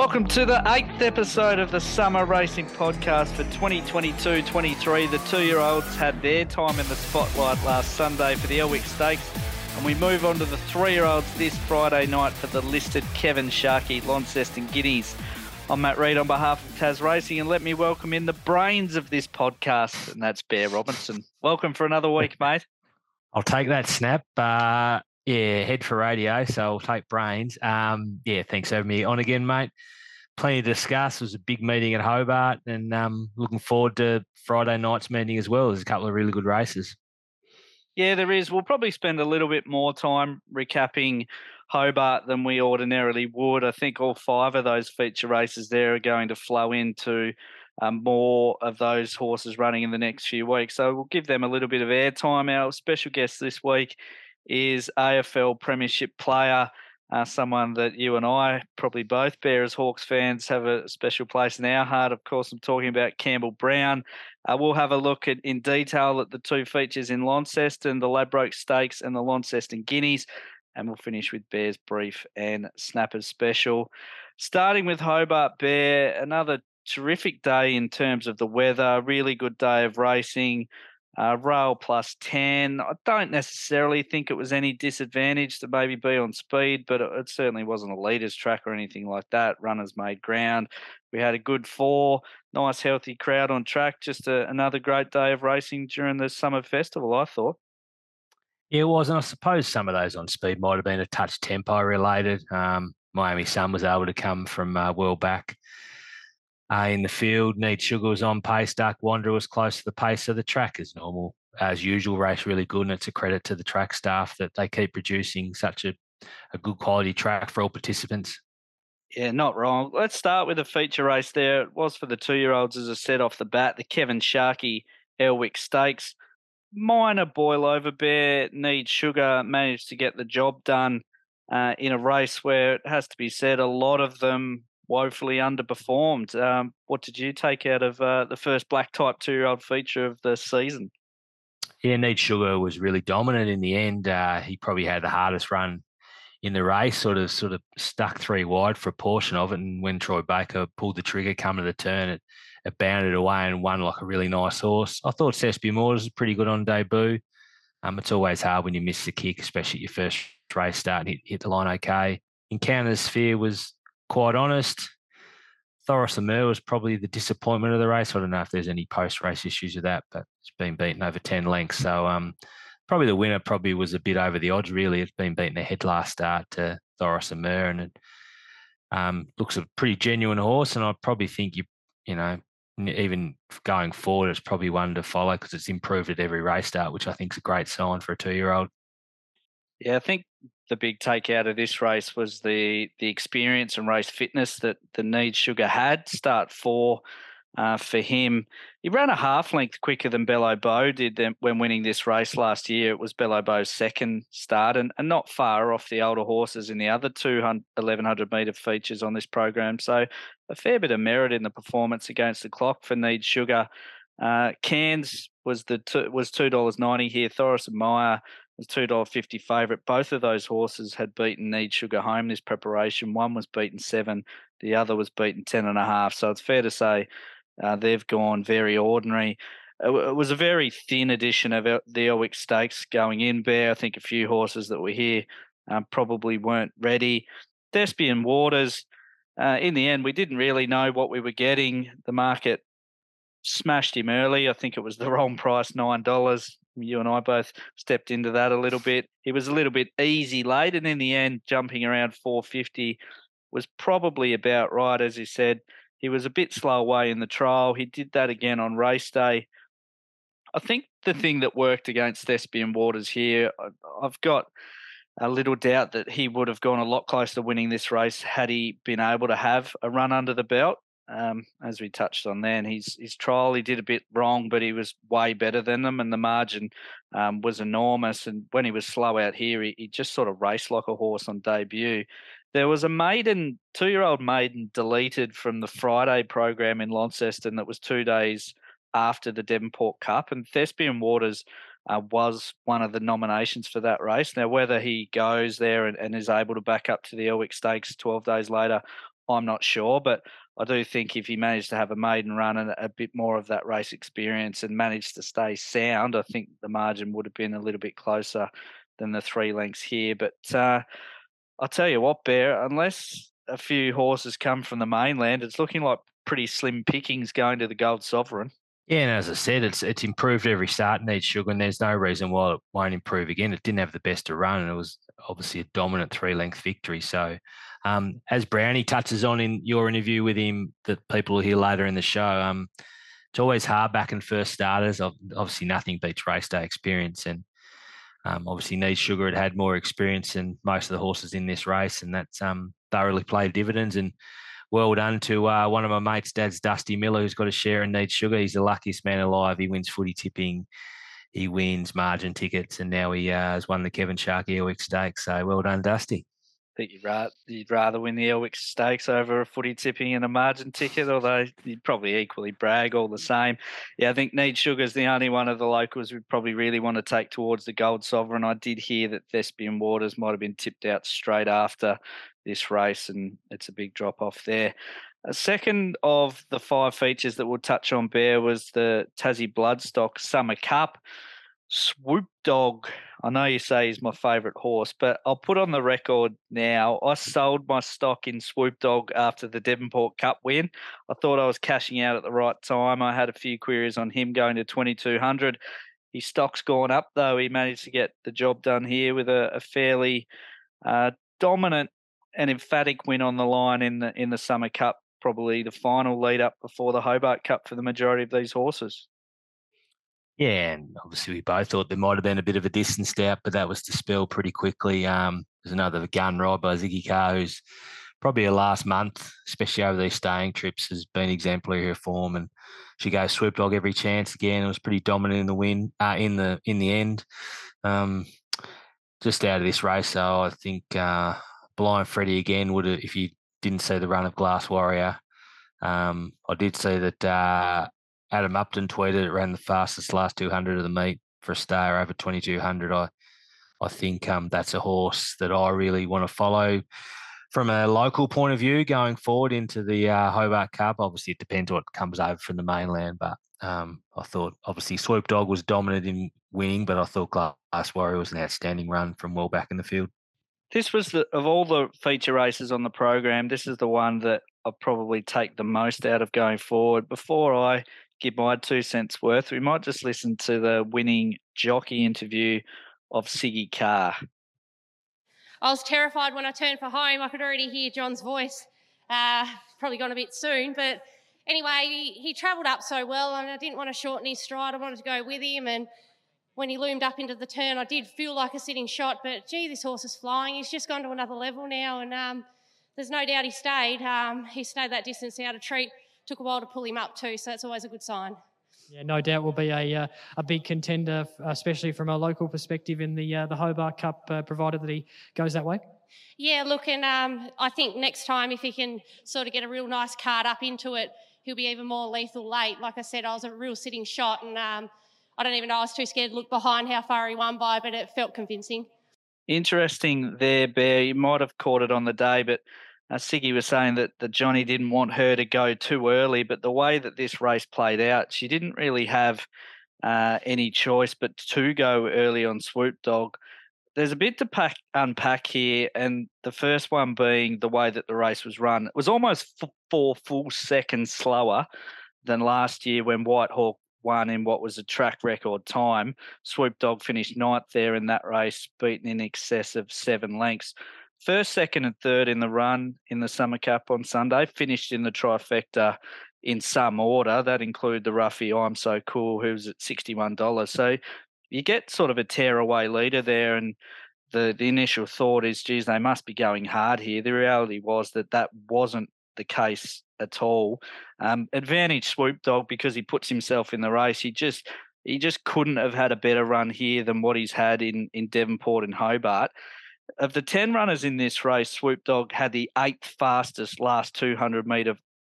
Welcome to the eighth episode of the Summer Racing Podcast for 2022 23. The two year olds had their time in the spotlight last Sunday for the Elwick Stakes, and we move on to the three year olds this Friday night for the listed Kevin Sharkie Launceston Guineas. I'm Matt Reid on behalf of Tas Racing, and let me welcome in the brains of this podcast, and that's Bear Robinson. Welcome for another week, mate. I'll take that snap. Uh, yeah, head for radio, so I'll take brains. Um, yeah, thanks for having me on again, mate. Plenty to discuss. It was a big meeting at Hobart, and um, looking forward to Friday night's meeting as well. There's a couple of really good races. Yeah, there is. We'll probably spend a little bit more time recapping Hobart than we ordinarily would. I think all five of those feature races there are going to flow into um, more of those horses running in the next few weeks. So we'll give them a little bit of airtime. Our special guest this week is AFL Premiership player, uh, someone that you and I, probably both Bear as Hawks fans, have a special place in our heart. Of course, I'm talking about Campbell Brown. Uh, we'll have a look at in detail at the two features in Launceston, the Ladbroke Stakes and the Launceston Guineas. And we'll finish with Bear's brief and Snappers special. Starting with Hobart Bear, another terrific day in terms of the weather, really good day of racing. Uh, rail plus 10. I don't necessarily think it was any disadvantage to maybe be on speed, but it, it, certainly wasn't a leader's track or anything like that. Runners made ground. We had a good four, nice, healthy crowd on track. Just a, another great day of racing during the summer festival, I thought. Yeah, it was. And I suppose some of those on speed might have been a touch tempo related. Um, Miami Sun was able to come from uh, well back uh, in the field. Need Sugar was on pace. Dark Wanderer was close to the pace of the track as normal. As usual, race really good, and it's a credit to the track staff that they keep producing such a, a good quality track for all participants. Yeah, not wrong. Let's start with a feature race there. It was for the two year olds, as I said off the bat, the Kevin Sharkie Elwick Stakes. Minor boil over bear, need sugar, managed to get the job done uh, in a race where it has to be said a lot of them woefully underperformed. Um, what did you take out of uh, the first black type two year old feature of the season? Yeah, Need Sugar was really dominant in the end. Uh, he probably had the hardest run in the race, sort of sort of stuck three wide for a portion of it. And when Troy Baker pulled the trigger coming to the turn, it, it bounded away and won like a really nice horse. I thought Thespian Waters was pretty good on debut. Um, it's always hard when you miss the kick, especially at your first race start and hit, hit the line okay. Encounter Sphere was quite honest, Thoros Amur was probably the disappointment of the race. I don't know if there's any post race issues with that, but it's been beaten over 10 lengths. So um, probably the winner probably was a bit over the odds, really. It's been beaten ahead last start to Thoros Amur and it um, looks a pretty genuine horse. And I probably think you, you know, even going forward, it's probably one to follow because it's improved at every race start, which I think is a great sign for a two year old. Yeah, I think the big takeout of this race was the the experience and race fitness that the Need Sugar had. Start four uh, for him. He ran a half length quicker than Bello Bow did when winning this race last year. It was Bello Bow's second start and, and not far off the older horses in the other 1100 metre features on this program. So a fair bit of merit in the performance against the clock for Need Sugar. Uh, Cairns was the two, was two dollars ninety here. Thoros and Meyer was two dollar fifty favourite. Both of those horses had beaten Need Sugar home this preparation. One was beaten seven, the other was beaten ten and a half. So it's fair to say uh, they've gone very ordinary. It, was a very thin edition of the Elwick Stakes going in. Bear, I think a few horses that were here um, probably weren't ready. Thespian Waters. Uh, in the end, we didn't really know what we were getting. The market smashed him early. I think it was the wrong price, nine dollars you and I both stepped into that a little bit. He was a little bit easy late, and in the end, jumping around 450 was probably about right, as he said. He was a bit slow away in the trial. He did that again on race day. I think the thing that worked against Thespian Waters here, I've got a little doubt that he would have gone a lot closer to winning this race had he been able to have a run under the belt um, as we touched on then. His his trial he did a bit wrong, but he was way better than them, and the margin um, was enormous. And when he was slow out here, he, he just sort of raced like a horse on debut. There was a maiden, two year old maiden, deleted from the Friday program in Launceston that was two days after the Devonport Cup, and Thespian Waters. Uh, was one of the nominations for that race. Now, whether he goes there and, and, is able to back up to the Elwick Stakes 12 days later, I'm not sure, but I do think if he managed to have a maiden run and a bit more of that race experience and managed to stay sound, I think the margin would have been a little bit closer than the three lengths here. But uh, I'll tell you what, Bear, unless a few horses come from the mainland, it's looking like pretty slim pickings going to the Gold Sovereign. Yeah, and as I said, it's it's improved every start. Needs sugar, and there's no reason why it won't improve again. It didn't have the best to run, and it was obviously a dominant three length victory. So, um, as Brownie touches on in your interview with him, that people will hear later in the show, um, it's always hard back in first starters. Obviously, nothing beats race day experience, and um, obviously, Needs Sugar had had more experience than most of the horses in this race, and that's um, thoroughly played dividends. And well done to uh, one of my mates' dads, Dusty Miller, who's got a share in Needs Sugar. He's the luckiest man alive. He wins footy tipping, he wins margin tickets, and now he uh, has won the Kevin Sharkie Elwick Stakes. So well done, Dusty think you'd rather, you'd rather win the Elwick Stakes over a footy tipping and a margin ticket, although you'd probably equally brag all the same. Yeah, I think Need Sugar's the only one of the locals we'd probably really want to take towards the Gold Sovereign. I did hear that Thespian Waters might have been tipped out straight after this race, and it's a big drop off there. A second of the five features that we'll touch on, Bear, was the Tassie Bloodstock Summer Cup. Swoop Dog. I know you say he's my favourite horse, but I'll put on the record now. I sold my stock in Swoop Dog after the Devonport Cup win. I thought I was cashing out at the right time. I had a few queries on him going to 2200. His stock's gone up though. He managed to get the job done here with a, a fairly uh, dominant and emphatic win on the line in the in the Summer Cup. Probably the final lead up before the Hobart Cup for the majority of these horses. Yeah, and obviously we both thought there might have been a bit of a distance out, but that was dispelled pretty quickly. Um, there's another gun ride by Siggy Carr, who's probably a last month, especially over these staying trips, has been exemplary her form, and she goes swoop dog every chance again. It was pretty dominant in the win, uh, in the in the end. Um, just out of this race, so I think uh, Blind Freddie again would have, if you didn't see the run of Glass Warrior. Um, I did see that uh, Adam Upton tweeted it ran the fastest last 200 of the meet for a star over 2200. I I think um, that's a horse that I really want to follow from a local point of view going forward into the uh, Hobart Cup. Obviously, it depends what comes over from the mainland, but um, I thought obviously Swoop Dog was dominant in winning, but I thought Glass Warrior was an outstanding run from well back in the field. This was the of all the feature races on the program. This is the one that I'll probably take the most out of going forward. Before I give my two cents worth, we might just listen to the winning jockey interview of Siggy Carr. I was terrified when I turned for home. I could already hear John's voice. Uh, probably gone a bit soon, but anyway, he, he travelled up so well, and I didn't want to shorten his stride. I wanted to go with him, and when he loomed up into the turn, I did feel like a sitting shot. But gee, this horse is flying. He's just gone to another level now, and um, there's no doubt he stayed. Um, he stayed that distance out of treat took a while to pull him up too, so that's always a good sign. Yeah, no doubt will be a uh, a big contender, especially from a local perspective in the uh, the Hobart Cup, uh, provided that he goes that way. Yeah, look, and um, I think next time if he can sort of get a real nice card up into it, he'll be even more lethal late. Like I said, I was a real sitting shot, and um, I don't even know. I was too scared to look behind how far he won by, but it felt convincing. Interesting there, Bear. You might have caught it on the day, but uh, Siggy was saying that, that Johnny didn't want her to go too early, but the way that this race played out, she didn't really have uh, any choice but to go early on Swoop Dog. There's a bit to pack, unpack here, and the first one being the way that the race was run. It was almost f- four full seconds slower than last year when White Hawk won in what was a track record time. Swoop Dog finished ninth there in that race, beaten in excess of seven lengths first, second, and third in the run in the Summer Cup on Sunday, finished in the trifecta in some order. That include the roughie I'm So Cool, who's at $61. So you get sort of a tearaway leader there. And the, the initial thought is, geez, they must be going hard here. The reality was that that wasn't the case at all. Um, advantage Swoop Dog because he puts himself in the race. He just he just couldn't have had a better run here than what he's had in in Devonport and Hobart of the 10 runners in this race, Swoop Dog had the eighth fastest last 200 metre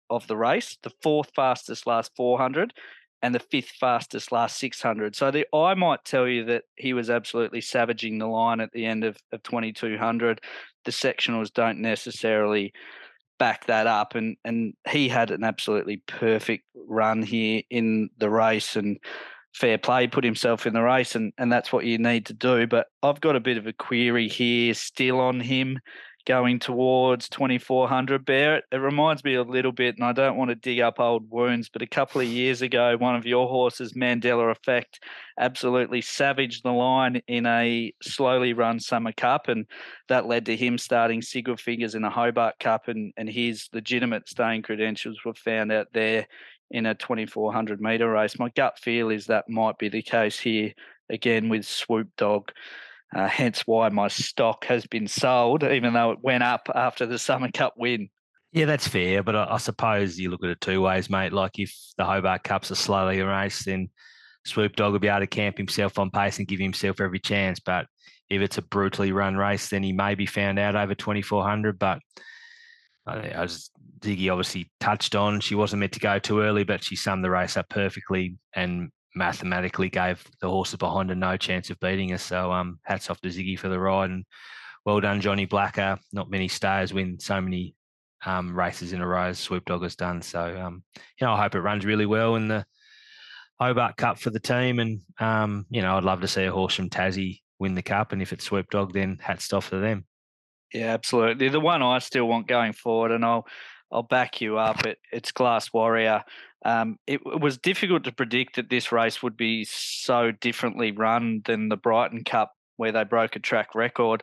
of the race, the fourth fastest last 400, and the fifth fastest last 600. So the I might tell you that he was absolutely savaging the line at the end of, of 2200. The sectionals don't necessarily back that up. And and he had an absolutely perfect run here in the race and fair play, put himself in the race, and, and that's what you need to do. But I've got a bit of a query here still on him going towards 2400 Bear. It reminds me a little bit, and I don't want to dig up old wounds, but a couple of years ago, one of your horses, Mandela Effect, absolutely savaged the line in a slowly run Summer Cup, and that led to him starting single figures in a Hobart Cup, and, and his legitimate staying credentials were found out there in a 2400 metre race. My gut feel is that might be the case here again with Swoop Dog. Uh, hence why my stock has been sold, even though it went up after the Summer Cup win. Yeah, that's fair. But I, I suppose you look at it two ways, mate. Like if the Hobart Cup's a slowly race, then Swoop Dog will be able to camp himself on pace and give himself every chance. But if it's a brutally run race, then he may be found out over 2400. But as Siggy obviously touched on, she wasn't meant to go too early, but she summed the race up perfectly and mathematically gave the horses behind her no chance of beating us. So um, hats off to Siggy for the ride and well done, Johnny Blacker. Not many stayers win so many um, races in a row as Swoop Dog has done. So um, you know, I hope it runs really well in the Hobart Cup for the team. And um, you know, I'd love to see a horse from Tassie win the cup. And if it's Swoop Dog, then hats off to them. Yeah, absolutely. The one I still want going forward, and I'll I'll back you up. It, it's Glass Warrior. Um, it, it, was difficult to predict that this race would be so differently run than the Brighton Cup, where they broke a track record.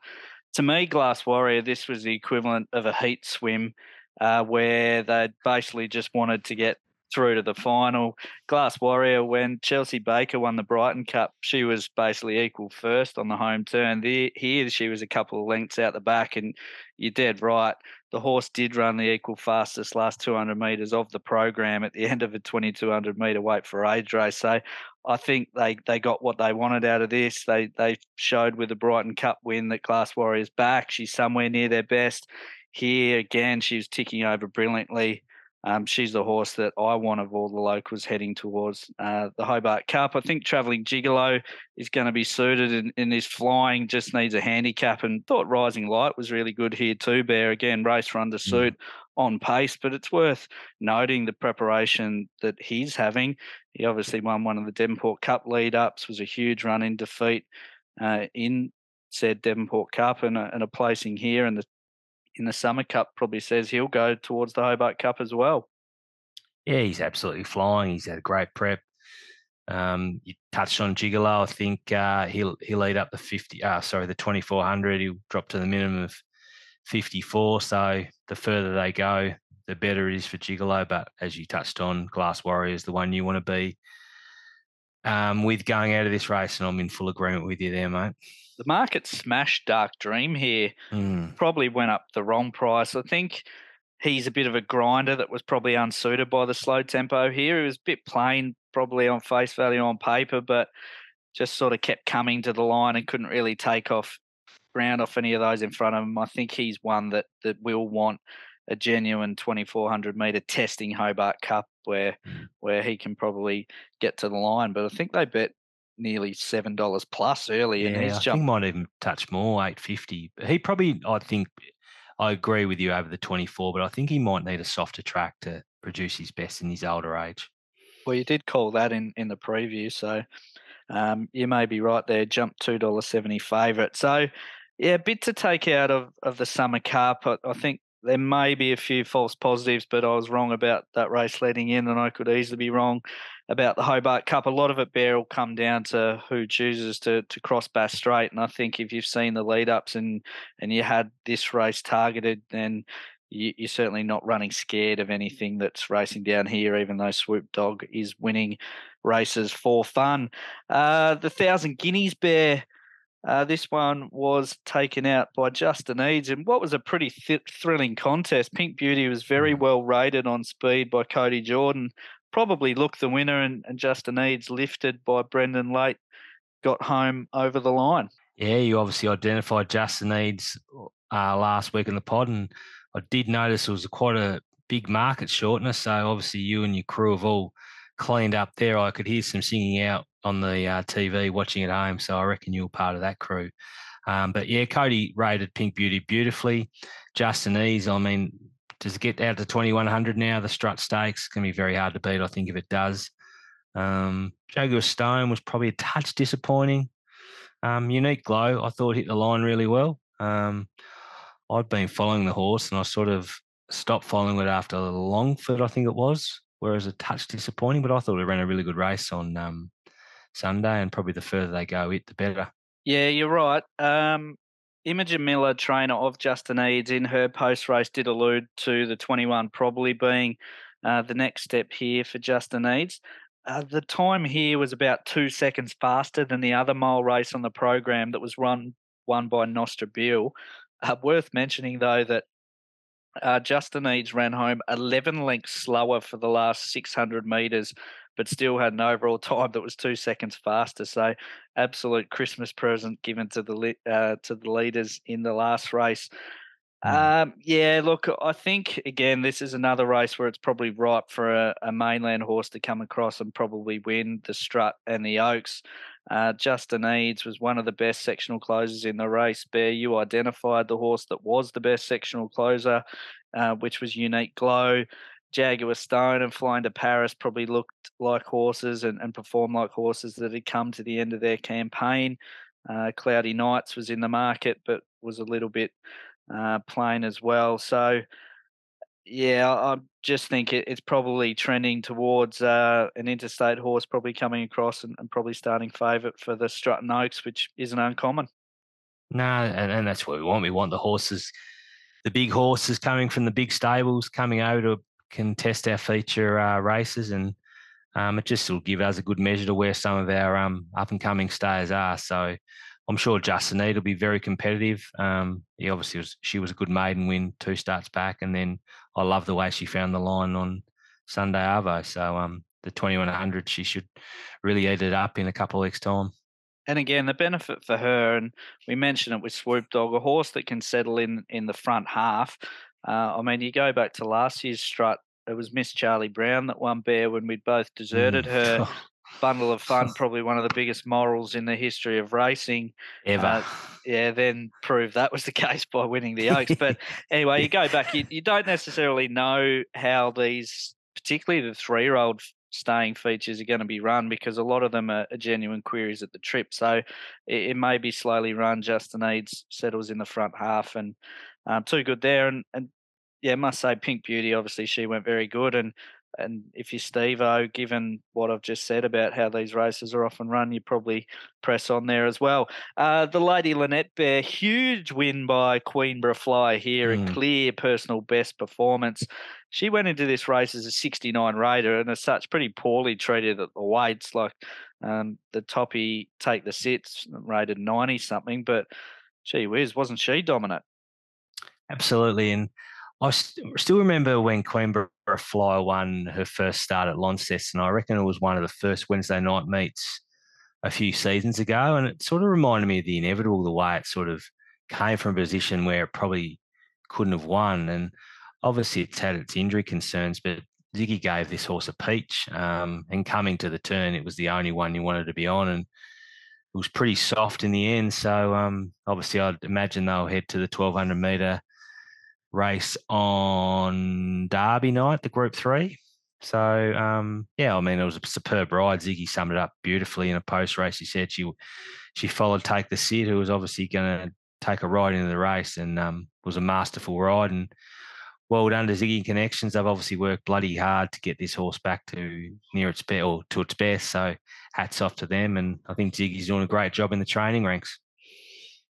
To me, Glass Warrior, this was the equivalent of a heat swim, uh, where they basically just wanted to get through to the final. Glass Warrior, when Chelsea Baker won the Brighton Cup, she was basically equal first on the home turn. The, here, she was a couple of lengths out the back, and you're dead right. The horse did run the equal fastest last 200 metres of the program at the end of a 2200 metre wait for age race. So I think they, they got what they wanted out of this. They they showed with the Brighton Cup win that Glass Warrior's back. She's somewhere near their best. Here again, she's ticking over brilliantly. Um, she's the horse that I want of all the locals heading towards uh, the Hobart Cup. I think Travelling Gigolo is going to be suited in, in this flying, just needs a handicap. And thought Rising Light was really good here too, Bear. Again, race for under suit mm. on pace, but it's worth noting the preparation that he's having. He obviously won one of the Devonport Cup lead ups, was a huge run in defeat uh, in said Devonport Cup and a, and a placing here. And the in the Summer Cup probably says he'll go towards the Hobart Cup as well. Yeah, he's absolutely flying. He's had a great prep. Um, you touched on Gigolo. I think uh, he'll he'll lead up the fifty. Uh, sorry, the twenty four hundred. He'll drop to the minimum of fifty four. So the further they go, the better it is for Gigolo. But as you touched on, Glass Warrior is the one you want to be um, with going out of this race, and I'm in full agreement with you there, mate the market smashed Dark Dream here. Mm. Probably went up the wrong price. I think he's a bit of a grinder that was probably unsuited by the slow tempo here. He was a bit plain, probably on face value on paper, but just sort of kept coming to the line and couldn't really take off ground off any of those in front of him. I think he's one that that will want a genuine 2400 meter testing Hobart Cup where mm. where he can probably get to the line. But I think they bet nearly seven dollars plus early, yeah, and he's I jumped. might even touch more, eight fifty. He probably, I think, I agree with you over the twenty four, but I think he might need a softer track to produce his best in his older age. Well, you did call that in in the preview, so um, you may be right there. Jump two dollar seventy favourite. So yeah, a bit to take out of of the Summer Cup. I, I think there may be a few false positives, but I was wrong about that race leading in, and I could easily be wrong about the Hobart Cup. A lot of it, Bear, will come down to who chooses to to cross Bass Strait. And I think if you've seen the lead ups and and you had this race targeted, then you, are certainly not running scared of anything that's racing down here, even though Swoop Dog is winning races for fun. Uh, the Thousand Guineas Bear. Uh, this one was taken out by Justin Eads and what was a pretty th- thrilling contest. Pink Beauty was very mm. well rated on speed by Cody Jordan probably looked the winner, and, and Justin Eads, lifted by Brendan Late, got home over the line. Yeah, you obviously identified Justin Eads uh, last week in the pod, and I did notice it was quite a big market shortness. So obviously, you and your crew have all cleaned up there. I could hear some singing out on the uh, TV watching at home, so I reckon you were part of that crew. Um, but yeah, Cody rated Pink Beauty beautifully. Justin Eads, I mean, does it get out to 2100 now? The Strut Stakes can be very hard to beat, I think, if it does. Um, Jaguar Stone was probably a touch disappointing. Um, Unique Glow, I thought hit the line really well. Um, I'd been following the horse and I sort of stopped following it after Longford, I think it was, whereas a touch disappointing, but I thought it ran a really good race on um, Sunday and probably the further they go, it the better. Yeah, you're right. Um, Imogen Miller, trainer of Justin Eads, in her post race did allude to the 21 probably being uh, the next step here for Justin Eads. Uh, the time here was about two seconds faster than the other mile race on the program that was run won by Nostra Bill. Uh, worth mentioning though that uh, Justin Eads ran home 11 lengths slower for the last 600 metres, but still had an overall time that was two seconds faster. So, absolute Christmas present given to the uh, to the leaders in the last race. Mm. Um, yeah, look, I think again this is another race where it's probably ripe for a, a, mainland horse to come across and probably win the Strut and the Oaks. Uh, Justin Eads was one of the best sectional closers in the race. Bear, you identified the horse that was the best sectional closer, uh, which was Unique Glow. Jaguar Stone and Flying to Paris probably looked like horses and, and performed like horses that had come to the end of their campaign. Uh, Cloudy Nights was in the market, but was a little bit uh, plain as well. So, yeah, I just think it, it's probably trending towards uh, an interstate horse probably coming across and, and probably starting favourite for the Strutton Oaks, which isn't uncommon. No, and, and that's what we want. We want the horses, the big horses coming from the big stables coming over to contest our feature uh, races, and um, it just will give us a good measure to where some of our um, up and coming stayers are. So I'm sure Justin Ead will be very competitive. Um, he obviously was, she was a good maiden win two starts back, and then I love the way she found the line on Sunday Arvo. So um, the 2100, she should really eat it up in a couple of weeks' time. And again, the benefit for her, and we mentioned it with Swoop Dog, a horse that can settle in in the front half. Uh, I mean, you go back to last year's strut, it was Miss Charlie Brown that won Bear when we'd both deserted mm. her. bundle of fun, probably one of the biggest morals in the history of racing ever. Uh, yeah, then prove that was the case by winning the Oaks. But anyway, you go back, you, you don't necessarily know how these, particularly the three-year-old staying features are going to be run because a lot of them are, genuine queries at the trip. So it, it, may be slowly run. Justin Eads settles in the front half and um, too good there. And, and yeah, must say Pink Beauty, obviously she went very good and and if you're Steve O, given what I've just said about how these races are often run, you probably press on there as well. Uh, the Lady Lynette Bear, huge win by Queenborough Fly here, mm. a clear personal best performance. She went into this race as a 69 raider and as such pretty poorly treated at the weights. Like um, the toppy take the sits rated 90 something, but gee whiz, wasn't she dominant? Absolutely. And I still remember when Queenborough Flyer won her first start at Launceston. I reckon it was one of the first Wednesday night meets a few seasons ago. And it sort of reminded me of the inevitable, the way it sort of came from a position where it probably couldn't have won. And obviously it's had its injury concerns, but Siggy gave this horse a peach. Um, and coming to the turn, it was the only one you wanted to be on. And it was pretty soft in the end. So um, obviously I'd imagine they'll head to the 1200 metre race on Derby night, the Group Three. So um, yeah, I mean it was a superb ride. Siggy summed it up beautifully in a post race. She said she she followed Take the Sit, who was obviously going to take a ride into the race, and um, was a masterful ride. And well done to Siggy Connections. They've obviously worked bloody hard to get this horse back to near its best or to its best. So hats off to them, and I think Siggy's doing a great job in the training ranks.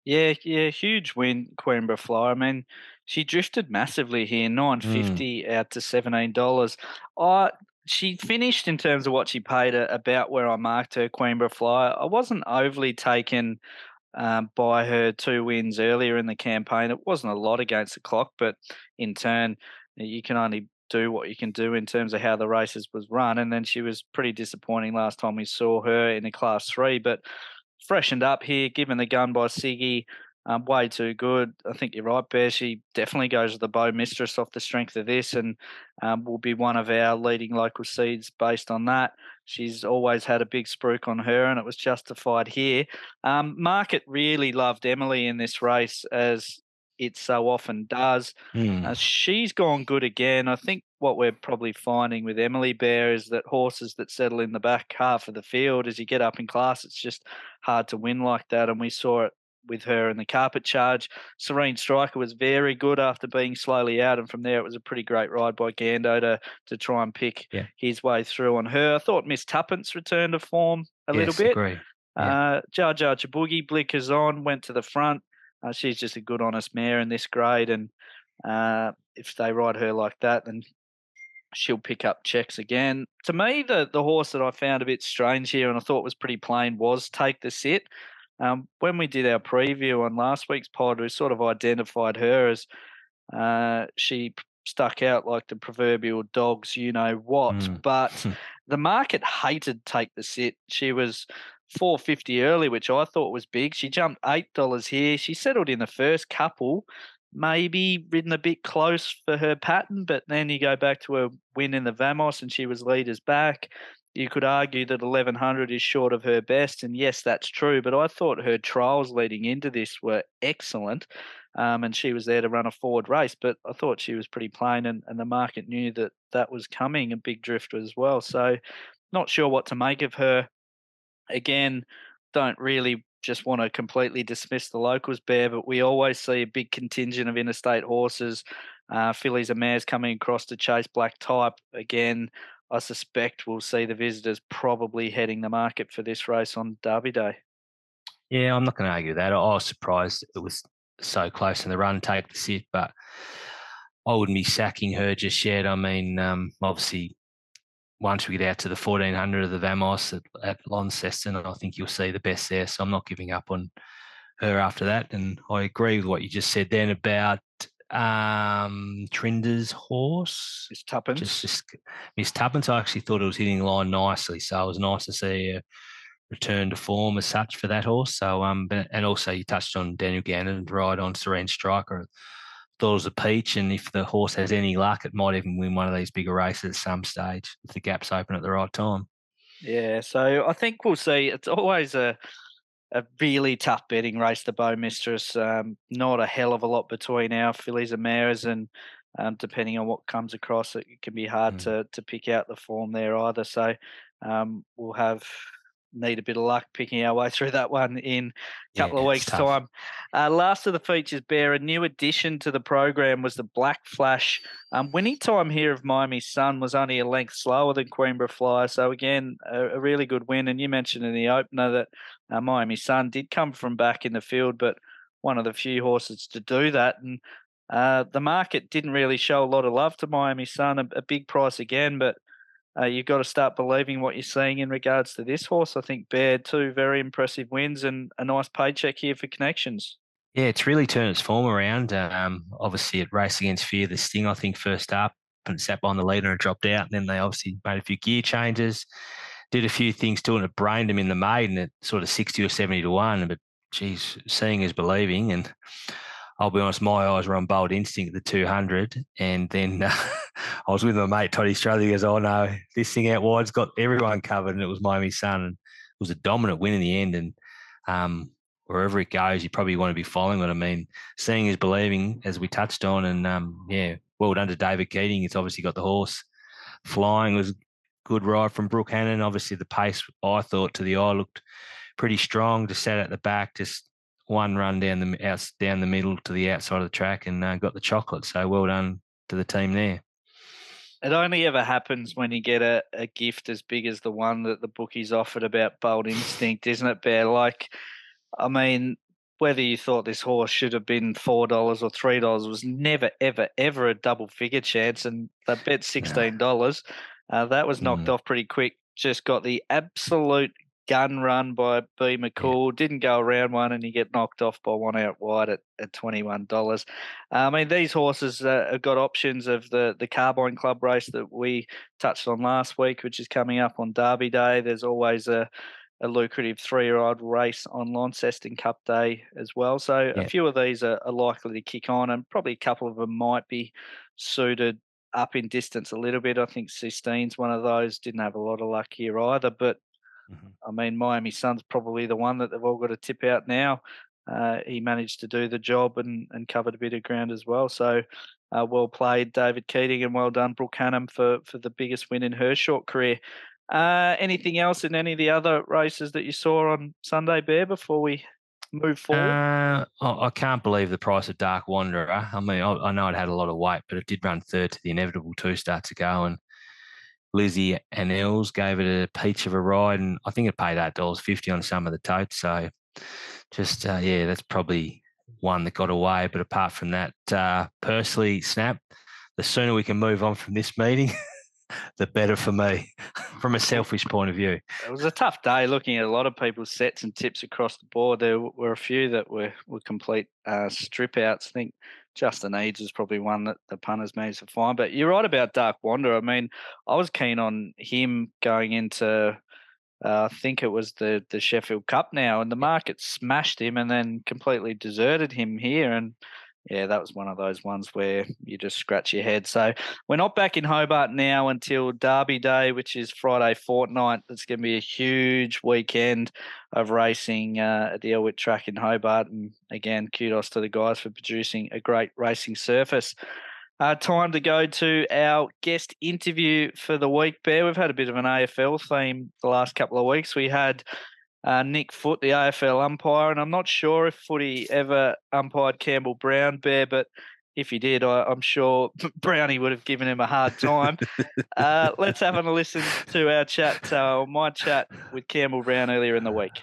Yeah, yeah, huge win, Queenborough Fly. I mean, she drifted massively here, nine fifty mm. out to seventeen dollars. I she finished in terms of what she paid about where I marked her Queenborough Fly. I wasn't overly taken um, by her two wins earlier in the campaign. It wasn't a lot against the clock, but in turn, you can only do what you can do in terms of how the races was run. And then she was pretty disappointing last time we saw her in a class three, but freshened up here, given the gun by Siggy. Um, way too good. I think you're right, Bear. She definitely goes to the Bow Mistress off the strength of this and um, will be one of our leading local seeds based on that. She's always had a big spruik on her and it was justified here. Um, Market really loved Emily in this race as it so often does. Mm. Uh, she's gone good again. I think what we're probably finding with Emily Bear is that horses that settle in the back half of the field, as you get up in class, it's just hard to win like that. And we saw it with her and the carpet charge. Serene Striker was very good after being slowly out, and from there it was a pretty great ride by Gando to to try and pick Yeah. his way through on her. I thought Miss Tuppence returned to form a little Yes, bit. Agree. Yeah. Uh, Jar Jar Chabugi blinkers on, went to the front. Uh, she's just a good, honest mare in this grade, and uh, if they ride her like that, then she'll pick up checks again. To me, the the horse that I found a bit strange here, and I thought was pretty plain, was Take the Sit. Um, when we did our preview on last week's pod, we sort of identified her as uh, she stuck out like the proverbial dogs, you know what. Mm. But the market hated Take the Sit. She was 450 early, which I thought was big. She jumped eight dollars here. She settled in the first couple, maybe ridden a bit close for her pattern, but then you go back to her win in the Vamos and she was leaders back. You could argue that 1100 is short of her best, and yes, that's true. But I thought her trials leading into this were excellent, um, and she was there to run a forward race. But I thought she was pretty plain, and, and the market knew that that was coming, a big drift as well. So, not sure what to make of her. Again, don't really just want to completely dismiss the locals, Bear, but we always see a big contingent of interstate horses, uh, fillies and mares coming across to chase black type. Again, I suspect we'll see the visitors probably heading the market for this race on Derby Day. Yeah, I'm not going to argue that. I was surprised it was so close in the run, take the sit, but I wouldn't be sacking her just yet. I mean, um, obviously, once we get out to the 1400 of the Vamos at, at Launceston, I think you'll see the best there. So I'm not giving up on her after that. And I agree with what you just said then about um, Trinder's horse. It's Tuppence. Just, just Miss Tuppence, I actually thought it was hitting line nicely. So it was nice to see a return to form as such for that horse. So um, but, and also you touched on Daniel Gannon ride on Serene Striker. Thought it was a peach, and if the horse has any luck, it might even win one of these bigger races at some stage if the gaps open at the right time. Yeah, so I think we'll see. It's always a a really tough betting race, the Bow Mistress. Um, not a hell of a lot between our fillies and mares, and um, depending on what comes across, it can be hard Mm. to to pick out the form there either. So um, we'll have need a bit of luck picking our way through that one in a couple Yeah, of weeks' time. Uh, last of the features, Bear, a new addition to the program was the Black Flash. Um, winning time here of Miami Sun was only a length slower than Queenborough Flyer. So, again, a, a really good win. And you mentioned in the opener that uh, Miami Sun did come from back in the field, but one of the few horses to do that. And uh, the market didn't really show a lot of love to Miami Sun, a, a big price again, but uh, you've got to start believing what you're seeing in regards to this horse. I think Bear, two very impressive wins and a nice paycheck here for connections. Yeah, it's really turned its form around. Um, obviously, it raced against Fear the Sting, I think, first up and sat behind the leader and dropped out. And then they obviously made a few gear changes, did a few things to it, and it brained them in the maiden at sort of 60 or 70 to 1. But geez, seeing is believing. And I'll be honest, my eyes were on Bold Instinct at the 200. And then uh, I was with my mate, Toddy Struthers. He goes, Oh, no, this thing out wide's got everyone covered. And it was Miami Sun. And it was a dominant win in the end. And um, wherever it goes, you probably want to be following it. I mean, seeing is believing, as we touched on. And um, yeah, well done to David Keating. It's obviously got the horse flying. It was a good ride from Brooke Hannon. Obviously, the pace, I thought, to the eye looked pretty strong. Just sat at the back, just one run down the out down the middle to the outside of the track, and uh, got the chocolate. So well done to the team there. It only ever happens when you get a, a gift as big as the one that the bookies offered about Bold Instinct, isn't it, Bear? Like, I mean, whether you thought this horse should have been four dollars or three dollars was never, ever, ever a double figure chance, and they bet sixteen dollars. Uh, that was knocked Mm. off pretty quick. Just got the absolute gun run by B McCool. Didn't go around one, and you get knocked off by one out wide at, at twenty one dollars. I mean, these horses uh, have got options of the the Carbine Club race that we touched on last week, which is coming up on Derby Day. There's always a a lucrative three-year-old race on Launceston Cup Day as well. So Yeah. a few of these are, are likely to kick on, and probably a couple of them might be suited up in distance a little bit. I think Sistine's one of those. Didn't have a lot of luck here either, but Mhm. I mean, Miami Sun's probably the one that they've all got to tip out now. uh, he managed to do the job and, and covered a bit of ground as well. So uh, well played, David Keating, and well done, Brooke Hannam, for, for the biggest win in her short career. Uh, anything else in any of the other races that you saw on Sunday, Bear, before we move forward? Uh, I can't believe the price of Dark Wanderer. I mean, I, I know it had a lot of weight, but it did run third to the inevitable two starts ago. And Lizzie and Els gave it a peach of a ride, and I think it paid eight dollars fifty on some of the totes. So, just uh, yeah, that's probably one that got away. But apart from that, uh, personally, Snap, the sooner we can move on from this meeting, the better for me from a selfish point of view. It was a tough day looking at a lot of people's sets and tips across the board. There were a few that were, were complete uh, strip outs. I think Justin Eads is probably one that the punters managed to find. But you're right about Dark Wander. I mean, I was keen on him going into uh, I think it was the the Sheffield Cup now, and the market smashed him and then completely deserted him here. And yeah, that was one of those ones where you just scratch your head. So we're not back in Hobart now until Derby Day, which is Friday fortnight. It's going to be a huge weekend of racing uh, at the Elwick track in Hobart. And again, kudos to the guys for producing a great racing surface. Uh, time to go to our guest interview for the week, Bear. We've had a bit of an AFL theme the last couple of weeks. We had uh, Nick Foot, the AFL umpire, and I'm not sure if Footy ever umpired Campbell Brown, Bear, but if he did, I, am sure Brownie would have given him a hard time. uh, let's have a listen to our chat, uh, my chat with Campbell Brown earlier in the week.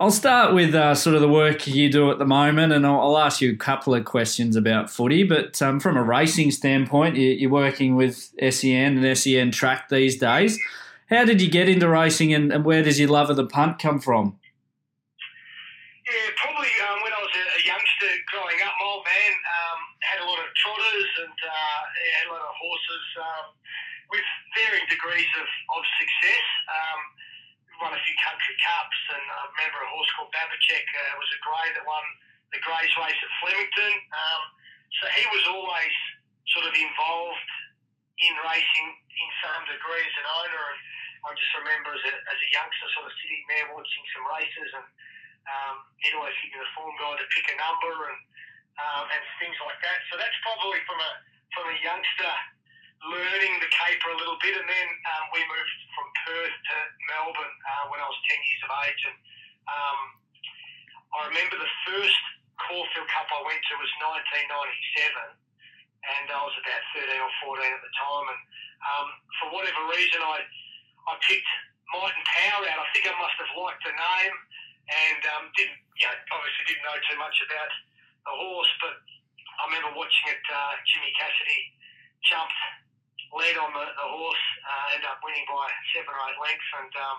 I'll start with uh, sort of the work you do at the moment, and I'll, I'll ask you a couple of questions about footy. But um, from a racing standpoint, you, are working with SEN and SEN track these days. How did you get into racing, and, and where does your love of the punt come from? Yeah, probably um, when I was a, youngster growing up, my old man um, had a lot of trotters and uh, had a lot of horses um, with varying degrees of, of success. Um, won a few country cups, and I remember a horse called Babachek uh, was a grey that won the Greys race at Flemington. Um, so he was always sort of involved in racing in some degree as an owner. And I just remember as a, as a youngster sort of sitting there watching some races, and um, he'd always give me the form guide to pick a number and um, and things like that. So that's probably from a from a youngster learning the caper a little bit, and then um, we moved from Perth to Melbourne uh, when I was 10 years of age. And um, I remember the first Caulfield Cup I went to was 1997, and I was about 13 or 14 at the time. And um, for whatever reason, I I picked Might and Power out. I think I must have liked the name, and um, didn't you know obviously didn't know too much about the horse, but I remember watching it. Uh, Jimmy Cassidy jumped led on the, the horse, uh, ended up winning by seven or eight lengths, and um,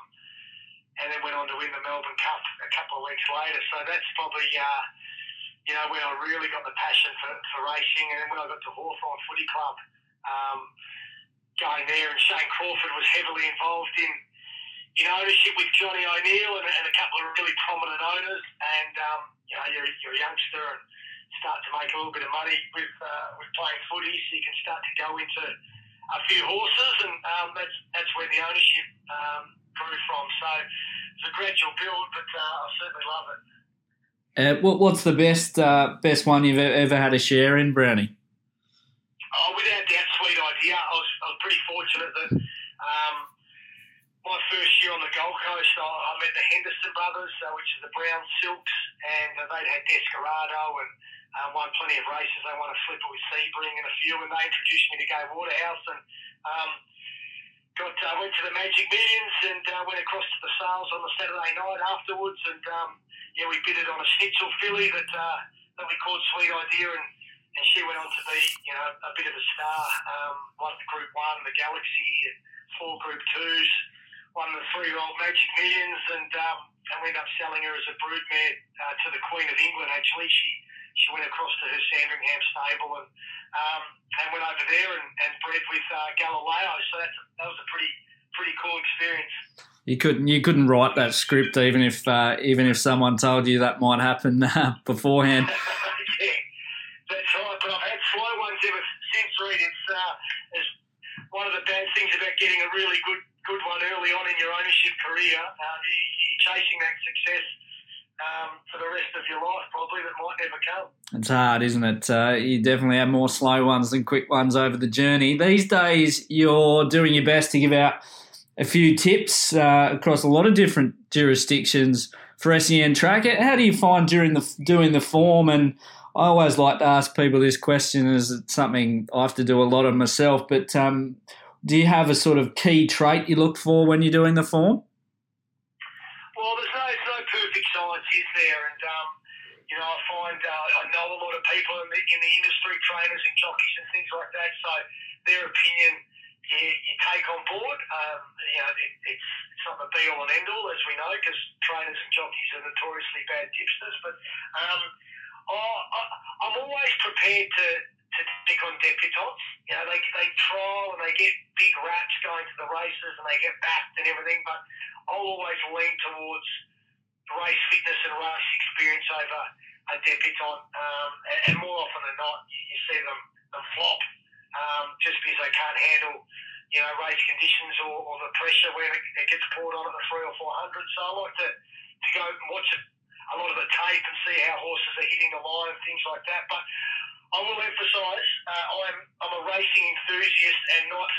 and then went on to win the Melbourne Cup a couple of weeks later. So that's probably uh, you know when I really got the passion for, for racing, and then when I got to Hawthorn Footy Club, um, going there, and Shane Crawford was heavily involved in in ownership with Johnny O'Neill and, and a couple of really prominent owners, and um, you know you're, you're a youngster and start to make a little bit of money with uh, with playing footy, so you can start to go into a few horses, and um, that's that's where the ownership um, grew from. So it's a gradual build, but uh, I certainly love it. Uh, what, what's the best uh, best one you've ever had a share in, Brownie? Oh, without doubt, sweet idea. I was, I was pretty fortunate that um, my first year on the Gold Coast, I, I met the Henderson brothers, uh, which is the Brown Silks, and uh, they'd had Desperado and uh, won plenty of races. They won a flipper with Sebring and a few, and they introduced me to Gai Waterhouse and um, got uh, went to the Magic Millions and uh, went across to the sales on the Saturday night afterwards. And um, yeah, we bid it on a Snitzel filly that uh, that we called Sweet Idea, and, and she went on to be you know a bit of a star. Um, won the Group One, the Galaxy, four Group Twos. Won the three-year-old Magic Millions, and um, and we ended up selling her as a broodmare uh, to the Queen of England. Actually, she she went across to her Sandringham stable and um, and went over there and, and bred with uh, Galileo. So that's, that was a pretty pretty cool experience. You couldn't you couldn't write that script even if uh, even if someone told you that might happen uh, beforehand. yeah, that's right. But I've had slow ones ever since. It's, uh, it's one of the bad things about getting a really good good one early on in your ownership career. Uh, you, you're chasing that success um, for the rest of your life, probably that might never come. It's hard, isn't it? Uh, you definitely have more slow ones than quick ones over the journey. These days, you're doing your best to give out a few tips uh, across a lot of different jurisdictions for SEN track. How do you find during the doing the form? And I always like to ask people this question, as it's something I have to do a lot of myself. But um, do you have a sort of key trait you look for when you're doing the form? Well, there's no, there's no perfect science, is there? And um, you know, I find uh, I know a lot of people in the, in the industry, trainers and jockeys and things like that. So their opinion, you, you take on board. Um, you know, it, it's it's not the be all and end all, as we know, because trainers and jockeys are notoriously bad tipsters. But um, I, I, I'm always prepared to to take on debutants. You know, they, they trial and they get big raps going to the races and they get backed and everything, but I'll always lean towards race fitness and race experience over a debutant. Um, and, and, more often than not, you, you see them, them flop um, just because they can't handle you know, race conditions or, or the pressure when it, it, gets poured on at the three or four hundred. So I like to, to go and watch it, a lot of the tape and see how horses are hitting the line and things like that. But I will emphasise uh, I'm I'm a racing enthusiast and not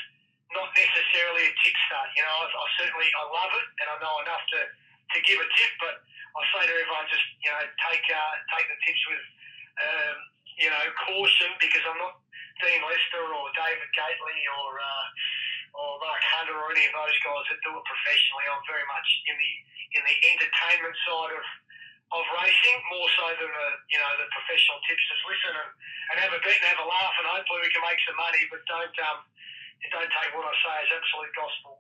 not necessarily a tipster. You know, I, I certainly I love it and I know enough to, to give a tip, but I say to everyone just you know take uh, take the tips with um, you know caution because I'm not Dean Lester or David Gately or uh, or Mark Hunter or any of those guys that do it professionally. I'm very much in the in the entertainment side of of racing more so than the you know the professional tipsters listen and, and have a bet and have a laugh and hopefully we can make some money but don't um don't take what I say as absolute gospel.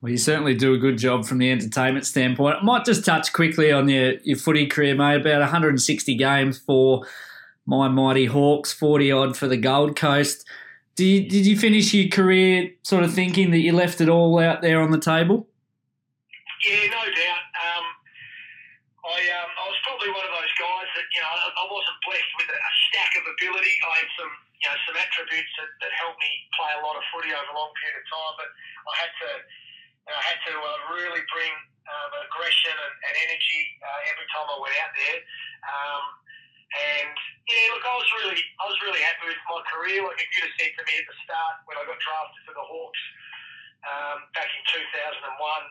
Well, you certainly do a good job from the entertainment standpoint. I might just touch quickly on your, your footy career, mate. About 160 games for my mighty Hawks, 40 odd for the Gold Coast. Did you, did you finish your career sort of thinking that you left it all out there on the table? Yeah, no doubt. Um, I, um, I was probably one of those guys that you know I, wasn't blessed with a, stack of ability. I had some you know some attributes that, that helped me play a lot of footy over a long period of time, but I had to you know, I had to uh, really bring um, aggression and, and energy uh, every time I went out there. Um, and yeah, look, I was really I was really happy with my career. Like if you'd have said to me at the start when I got drafted for the Hawks um, back in 2001,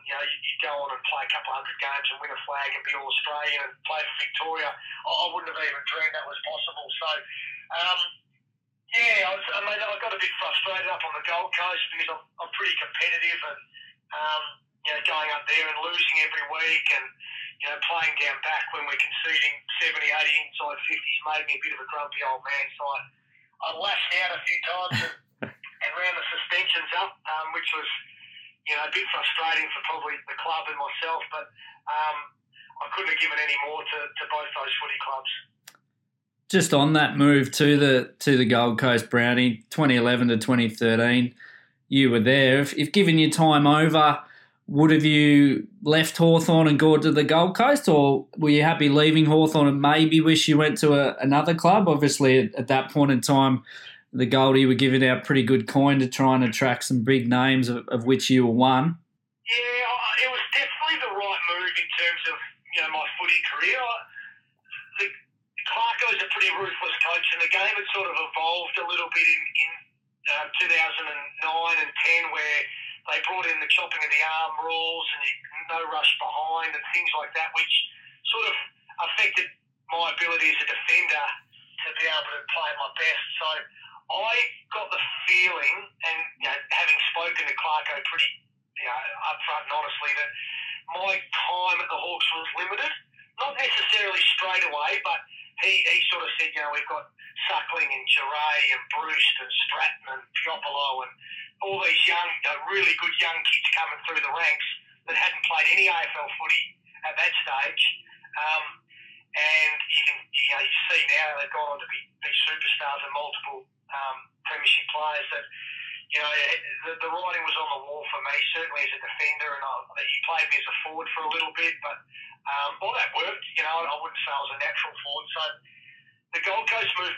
you know, you'd go on and play a couple hundred games and win a flag and be all Australian and play for Victoria. I, I wouldn't have even dreamed that was possible. So, um, yeah, I, was, I mean, I got a bit frustrated up on the Gold Coast because I'm, I'm pretty competitive and, um, you know, going up there and losing every week and, you know, playing down back when we're conceding 70, 80 inside 50s made me a bit of a grumpy old man. So I, I lashed out a few times. And, and ran the suspensions up, um, which was you know a bit frustrating for probably the club and myself. But um, I couldn't have given any more to, to both those footy clubs. Just on that move to the to the Gold Coast Brownie, 2011 to 2013, you were there. If, if given your time over, would have you left Hawthorn and gone to the Gold Coast, or were you happy leaving Hawthorn and maybe wish you went to a, another club? Obviously, at, at, that point in time, the Goldie were giving out pretty good coin to try and attract some big names, of, of which you were one. Yeah, it was definitely the right move in terms of you know my footy career. The, Clarko is a pretty ruthless coach, and the game had sort of evolved a little bit in, in uh, 2009 and 10, where they brought in the chopping of the arm rules and no rush behind and things like that, which sort of affected my ability as a defender to be able to play at my best. So I got the feeling, and you know, having spoken to Clarko pretty you know, upfront and honestly, that my time at the Hawks was limited. Not necessarily straight away, but he, he sort of said, you know, we've got Suckling and Geray and Bruce and Stratton and Puopolo and all these young, really good young kids coming through the ranks that hadn't played any AFL footy at that stage. Um, and you can you, know, you see now they've gone on to be, be superstars and multiple um, premiership players that, you know, the, the writing was on the wall for me, certainly as a defender, and I, he played me as a forward for a little bit, but um, all that worked. You know, I wouldn't say I was a natural forward. So the Gold Coast move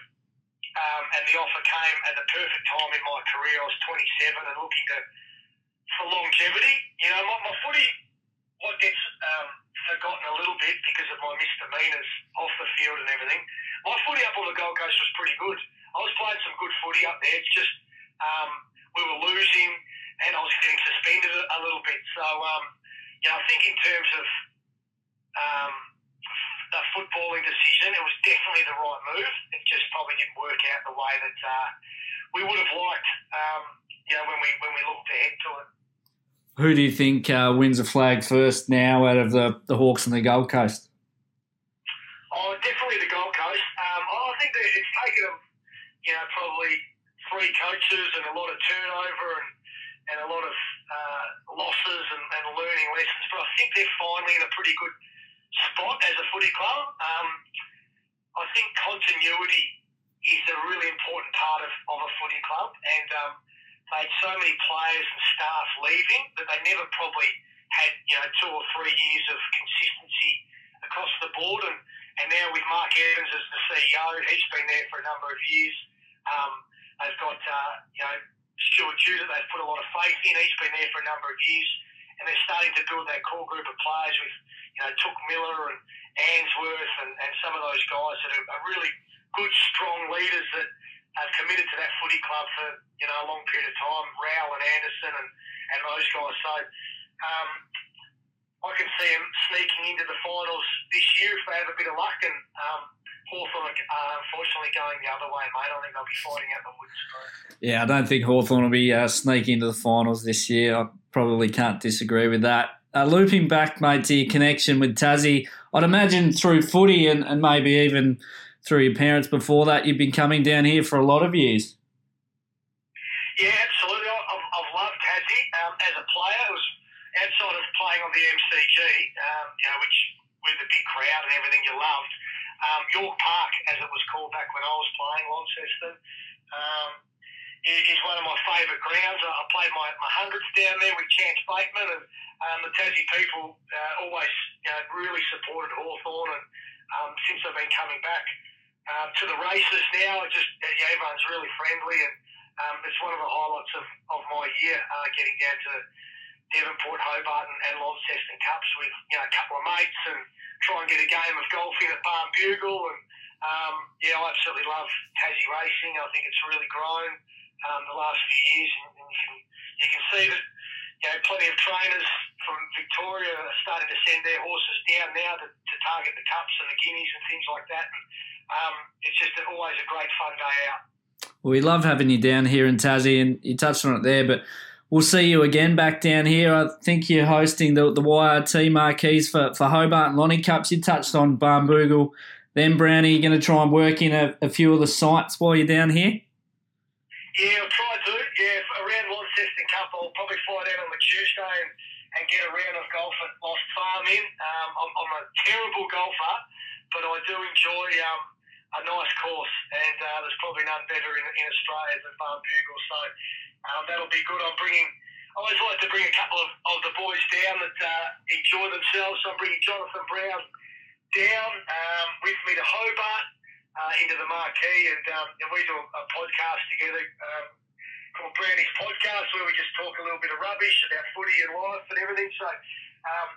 um, and the offer came at the perfect time in my career. I was 27 and looking to for longevity. You know, my, my footy, what gets um, forgotten a little bit because of my misdemeanors off the field and everything. My footy up on the Gold Coast was pretty good. I was playing some good footy up there. It's just um, we were losing and I was getting suspended a, a little bit. So, um, you know, I think in terms of um, the footballing decision, it was definitely the right move. It just probably didn't work out the way that uh, we would have liked. Um, you know, when we when we looked ahead to it. Who do you think uh, wins a flag first now out of the, the Hawks and the Gold Coast? Oh, definitely the Gold Coast. Um, I think that it's taken them, you know, probably three coaches and a lot of turnover and, and a lot of uh, losses and, and learning lessons. But I think they're finally in a pretty good spot as a footy club. Um, I think continuity is a really important part of, of a footy club, and um, they had so many players and staff leaving that they never probably had you know two or three years of consistency across the board. And, and now with Mark Evans as the CEO, he's been there for a number of years. Um, they've got uh, you know Stuart that they've put a lot of faith in. He's been there for a number of years, and they're starting to build that core group of players with you know Touk Miller and Ainsworth and, and some of those guys that are, are really good, strong leaders that have committed to that footy club for you know a long period of time. Rowell and Anderson and, and those guys. So um, I can see them sneaking into the finals this year if they have a bit of luck. And um, Hawthorn uh, unfortunately going the other way, mate. I think they'll be fighting out the woods. Yeah, I don't think Hawthorn will be uh, sneaking into the finals this year. I probably can't disagree with that. Uh, looping back, mate, to your connection with Tassie, I'd imagine through footy and, and maybe even through your parents before that, you've been coming down here for a lot of years. Yeah, absolutely. I've, I've loved Tassie um, as a player. It was outside of playing on the MCG, um, you know, which with the big crowd and everything you loved. Um, York Park, as it was called back when I was playing, Launceston, um, is one of my favourite grounds. I played my, my hundreds down there with Chance Bateman, and um, the Tassie people uh, always you know, really supported Hawthorn, and um, since I've been coming back, um, to the races now. Just yeah, everyone's really friendly, and um, it's one of the highlights of, of my year. Uh, getting down to Devonport, Hobart, and, and Launceston Cups with you know a couple of mates, and try and get a game of golf in at Barnbougle. And um, yeah, I absolutely love Tassie racing. I think it's really grown um, the last few years, and, and you can you can see that you know, plenty of trainers from Victoria are starting to send their horses down now to, to target the cups and the guineas and things like that. And um, it's just always a great fun day out. Well, we love having you down here in Tassie, and you touched on it there, but we'll see you again back down here. I think you're hosting the, the YRT marquees for, for Hobart and Lonnie Cups. You touched on Barnbougle. Then, Brownie, you're going to try and work in a, a, few of the sites while you're down here? Yeah, I'll try to. Yeah, around Launceston Cup, I'll probably fly down on the Tuesday and, and get a round of golf at Lost Farm in. Um, I'm, I'm a terrible golfer, but I do enjoy um, a nice course, and uh, there's probably none better in, in Australia than Barnbougle. So um, that'll be good. I'm bringing. I always like to bring a couple of, of the boys down that uh, enjoy themselves. So I'm bringing Jonathan Brown down um, with me to Hobart uh, into the marquee, and, um, and we do a, a podcast together um, called Brownie's Podcast, where we just talk a little bit of rubbish about footy and life and everything. So um,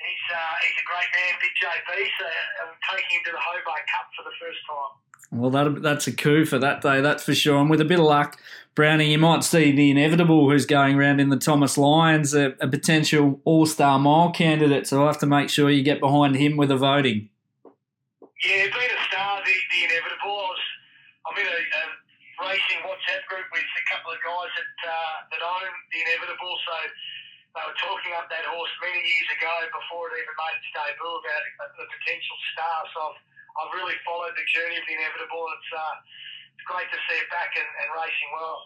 he's uh, he's a great man, Big JB. So I'm taking him to the Hobart Cup for the first time. Well, that, that's a coup for that day, that's for sure. And with a bit of luck, Brownie, you might see the inevitable who's going around in the Thomas Lyons, a, a potential All Star Mile candidate. So I have to make sure you get behind him with the voting. Yeah, a star, the, the inevitable. I was, I'm in a, a racing WhatsApp group with a couple of guys that own the inevitable. So they were talking up that horse many years ago before it even made its debut about the potential star. So I've, I've really followed the journey of the inevitable. It's, uh, it's great to see it back and, and racing well.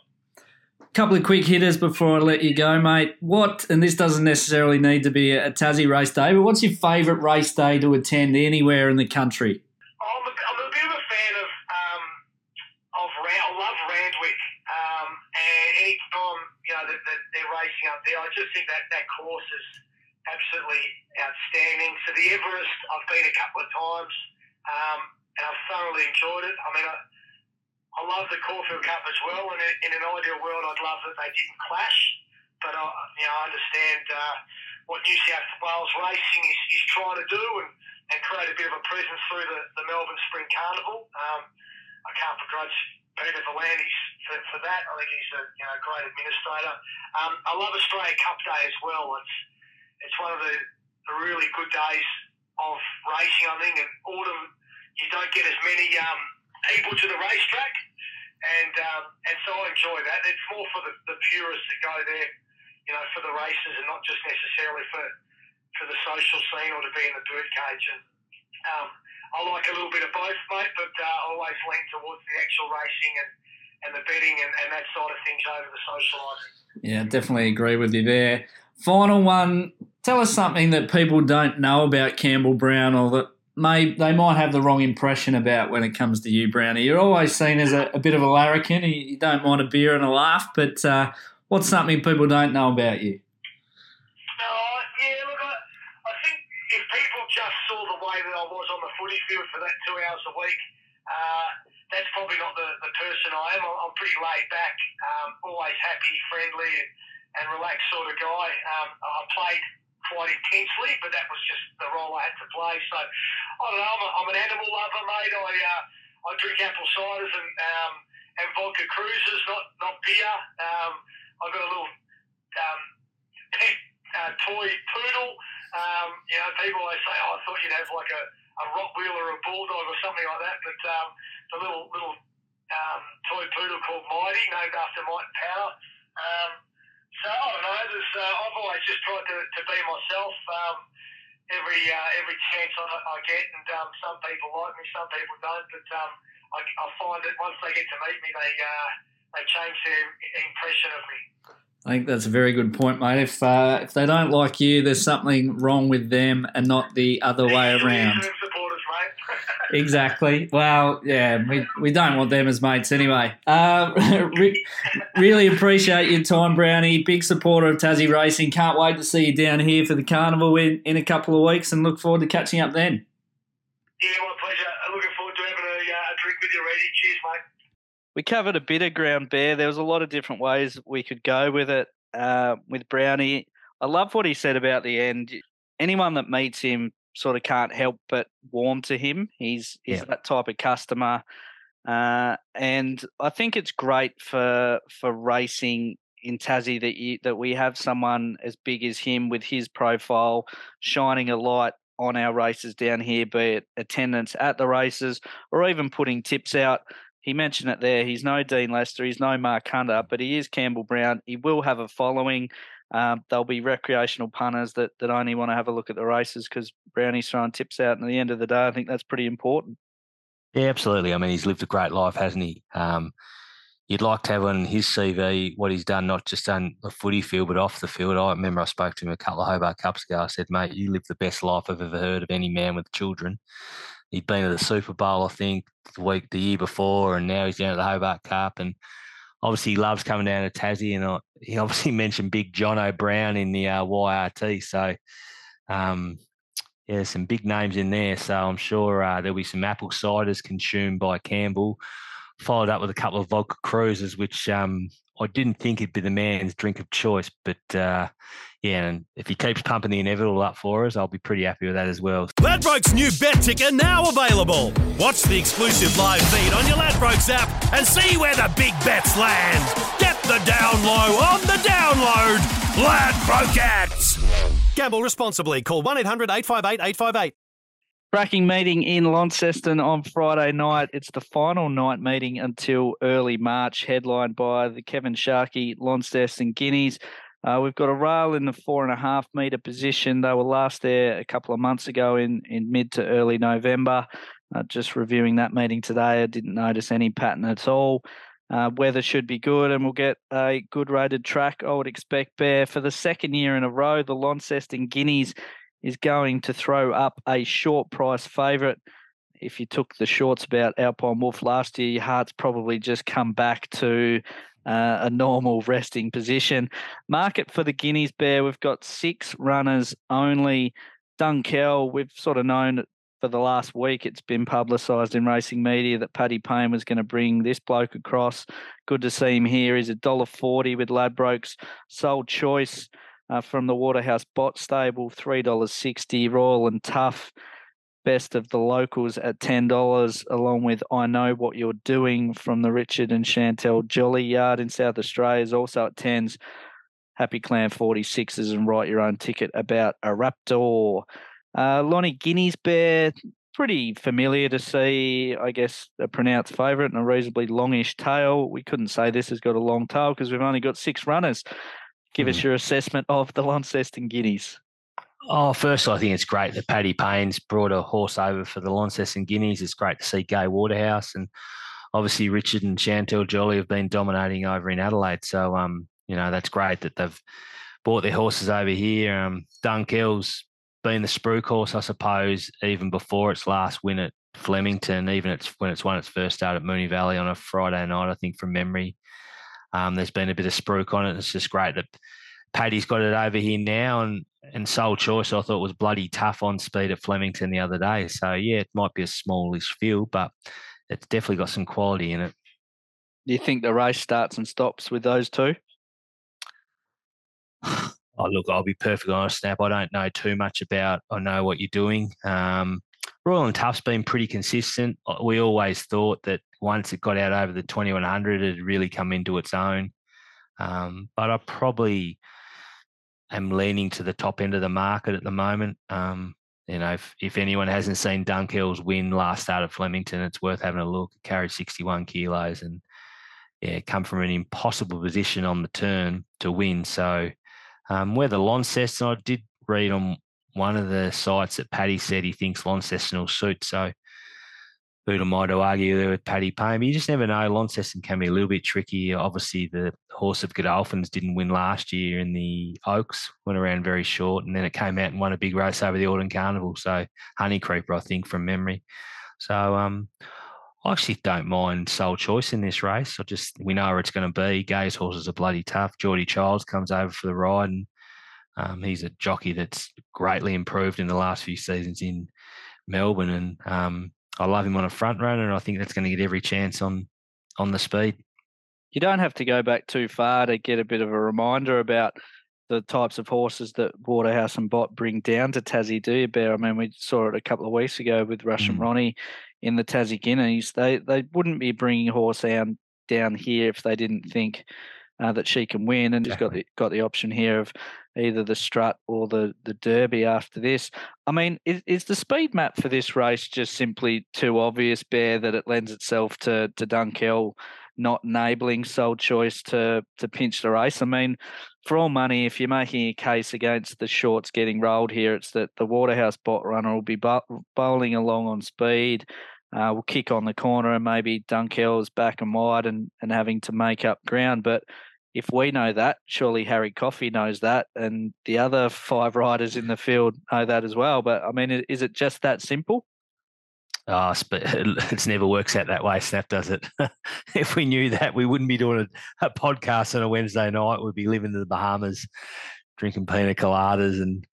A couple of quick hitters before I let you go, mate. What, and this doesn't necessarily need to be a Tassie race day, but what's your favourite race day to attend anywhere in the country? I'm a, I'm a bit of a fan of, um, of I love Randwick. And any time you know, that, that they're racing up there. I just think that that course is absolutely outstanding. So the Everest, I've been a couple of times, um, and I've thoroughly enjoyed it. I mean, I, I love the Caulfield Cup as well, and in an ideal world, I'd love that they didn't clash. But I, you know, I understand uh, what New South Wales Racing is, is trying to do and, and create a bit of a presence through the, the Melbourne Spring Carnival. Um, I can't begrudge Peter V'landys for, for that. I think he's a you know, great administrator. Um, I love Australia Cup Day as well. It's it's one of the, the really good days of racing, I think. And autumn, you don't get as many um, people to the racetrack, and um, and so I enjoy that. It's more for the, the purists that go there, you know, for the races, and not just necessarily for for the social scene or to be in the birdcage. And um, I like a little bit of both, mate, but uh, always lean towards the actual racing and, and the betting and, and that side of things over the socialising. Yeah, definitely agree with you there. Final one. Tell us something that people don't know about Campbell Brown or that may they might have the wrong impression about when it comes to you, Brownie. You're always seen as a, a bit of a larrikin. You, don't mind a beer and a laugh, but uh, what's something people don't know about you? Uh, yeah, look, I, I think if people just saw the way that I was on the footy field for that two hours a week, uh, that's probably not the, the person I am. I'm, pretty laid back, um, always happy, friendly, and, and relaxed sort of guy. Um, I played quite intensely, but that was just the role I had to play. So I don't know. I'm, a, I'm an animal lover, mate. I uh, I drink apple ciders and um, and vodka cruisers, not not beer. Um, I've got a little um, pet uh, toy poodle. Um, you know, people always say, "Oh, I thought you'd have like a, a Rottweiler or a bulldog or something like that," but um, the little little um, toy poodle called Mighty, named after Mike Power. Um, so I don't know. There's, uh, I've always just tried to, to be myself. Um, every uh, every chance I, I get, and um, some people like me, some people don't. But um, I, I find that once they get to meet me, they uh, they change their impression of me. I think that's a very good point, mate. If uh, if they don't like you, there's something wrong with them and not the other way around. exactly. Well, yeah, we, we don't want them as mates anyway. Uh, re- really appreciate your time, Brownie. Big supporter of Tassie Racing. Can't wait to see you down here for the carnival in, in a couple of weeks and look forward to catching up then. Yeah, my pleasure. I'm looking forward to having a, uh, a drink with you, Reidy. Cheers, mate. We covered a bit of ground bear. There was a lot of different ways we could go with it uh, with Brownie. I love what he said about the end. Anyone that meets him sort of can't help but warm to him. He's he's yeah. that type of customer, uh, and I think it's great for for racing in Tassie that you, that we have someone as big as him with his profile shining a light on our races down here, be it attendance at the races or even putting tips out. He mentioned it there. He's no Dean Lester, he's no Mark Hunter, but he is Campbell Brown. He will have a following. Um, there'll be recreational punters that, that only want to have a look at the races because Brownie's throwing tips out. And at the end of the day, I think that's pretty important. Yeah, absolutely. I mean, he's lived a great life, hasn't he? Um, you'd like to have on his CV what he's done, not just on the footy field, but off the field. I remember I spoke to him a couple of Hobart Cups ago. I said, mate, you live the best life I've ever heard of any man with children. He'd been to the Super Bowl, I think, the week, the year before, and now he's down at the Hobart Cup. And obviously he loves coming down to Tassie, and he obviously mentioned Big Jonathan Brown in the uh, YRT. So, um, yeah, some big names in there. So I'm sure uh, there'll be some apple ciders consumed by Campbell, followed up with a couple of vodka cruisers, which um, I didn't think it'd be the man's drink of choice, but uh, yeah, and if he keeps pumping the inevitable up for us, I'll be pretty happy with that as well. Ladbrokes new bet ticker now available. Watch the exclusive live feed on your Ladbrokes app and see where the big bets land. Get the down low on the download. Ladbrokes. Gamble responsibly. Call 1 800 858 858. Cracking meeting in Launceston on Friday night. It's the final night meeting until early March, headlined by the Kevin Sharkie Launceston Guineas. Uh, we've got a rail in the four and a half metre position. They were last there a couple of months ago in, in mid to early November. Uh, just reviewing that meeting today, I didn't notice any pattern at all. Uh, weather should be good, and we'll get a good rated track. I would expect Bear for the second year in a row. The Launceston Guineas is going to throw up a short price favourite. If you took the shorts about Alpine Wolf last year, your heart's probably just come back to uh, a normal resting position. Market for the Guineas Bear, we've got six runners only. Dunkel, we've sort of known for the last week it's been publicised in racing media that Paddy Payne was going to bring this bloke across. Good to see him here. He's a dollar forty with Ladbrokes. Sole choice. uh, from the Waterhouse Bott Stable, $3.60. Royal and Tough, best of the locals at $10, along with I Know What You're Doing from the Richard and Chantelle Jolly Yard in South Australia is also at 10s. Happy Clan 46s and write your own ticket about a Raptor. Uh, Lonnie Guinea's Bear, pretty familiar to see, I guess, a pronounced favourite and a reasonably longish tail. We couldn't say this has got a long tail because we've only got six runners. Give mm. us hmm. your assessment of the Launceston Guineas. Oh, first, I think it's great that Paddy Payne's brought a horse over for the Launceston Guineas. It's great to see Gai Waterhouse and obviously Richard and Chantelle Jolly have been dominating over in Adelaide. So, um, you know, that's great that they've brought their horses over here. Um, Dunkell's been the Spruik horse, I suppose, even before its last win at Flemington, even it's when it's won its first start at Moonee Valley on a Friday night, I think from memory. Um, there's been a bit of spruik on it. It's just great that Paddy's got it over here now, and and Soul Choice I thought was bloody tough on speed at Flemington the other day. So yeah, it might be a smallish field, but it's definitely got some quality in it. Do you think the race starts and stops with those two? oh, look, I'll be perfectly honest, Snap. I don't know too much about. I know what you're doing. Um, Royal and Tough's been pretty consistent. Uh, we always thought that once it got out over the 2100, it'd really come into its own. Um, but I probably am leaning to the top end of the market at the moment. Um, you know, if, if anyone hasn't seen Dunkell's win last start at Flemington, it's worth having a look. Carried 61 kilos and yeah, come from an impossible position on the turn to win. So um, where the Launceston, I did read on one of the sites that Paddy said he thinks Launceston will suit. So who am I to argue there with Paddy Payne? But you just never know. Launceston can be a little bit tricky. Obviously, the horse of Godolphins didn't win last year in the Oaks, went around very short, and then it came out and won a big race over the Autumn Carnival. So Honey Creeper, I think, from memory. So um, I actually don't mind Soul Choice in this race. I just we know where it's going to be. Gai's horses are bloody tough. Geordie Childs comes over for the ride, and um, he's a jockey that's greatly improved in the last few seasons in Melbourne, and um, I love him on a front runner, and I think that's going to get every chance on on the speed. You don't have to go back too far to get a bit of a reminder about the types of horses that Waterhouse and Bott bring down to Tassie, do you, Bear? I mean, we saw it a couple of weeks ago with Russian mm. Ronnie in the Tassie Guineas, they they wouldn't be bringing a horse down down here if they didn't think uh, that she can win, and just got the got the option here of either the strut or the the derby after this. I mean, is, is the speed map for this race just simply too obvious, Bear, that it lends itself to to Dunkell not enabling Soul Choice to to pinch the race? I mean, for all money, if you're making a case against the shorts getting rolled here, it's that the Waterhouse Bott runner will be bowling along on speed. Uh, will kick on the corner and maybe Dunkell's back and wide and, and having to make up ground. But if we know that, surely Harry Coffey knows that, and the other five riders in the field know that as well. But I mean, is it just that simple? Oh, but it never works out that way, Snap, does it? if we knew that, we wouldn't be doing a, a, podcast on a Wednesday night. We'd be living in the Bahamas, drinking pina coladas and,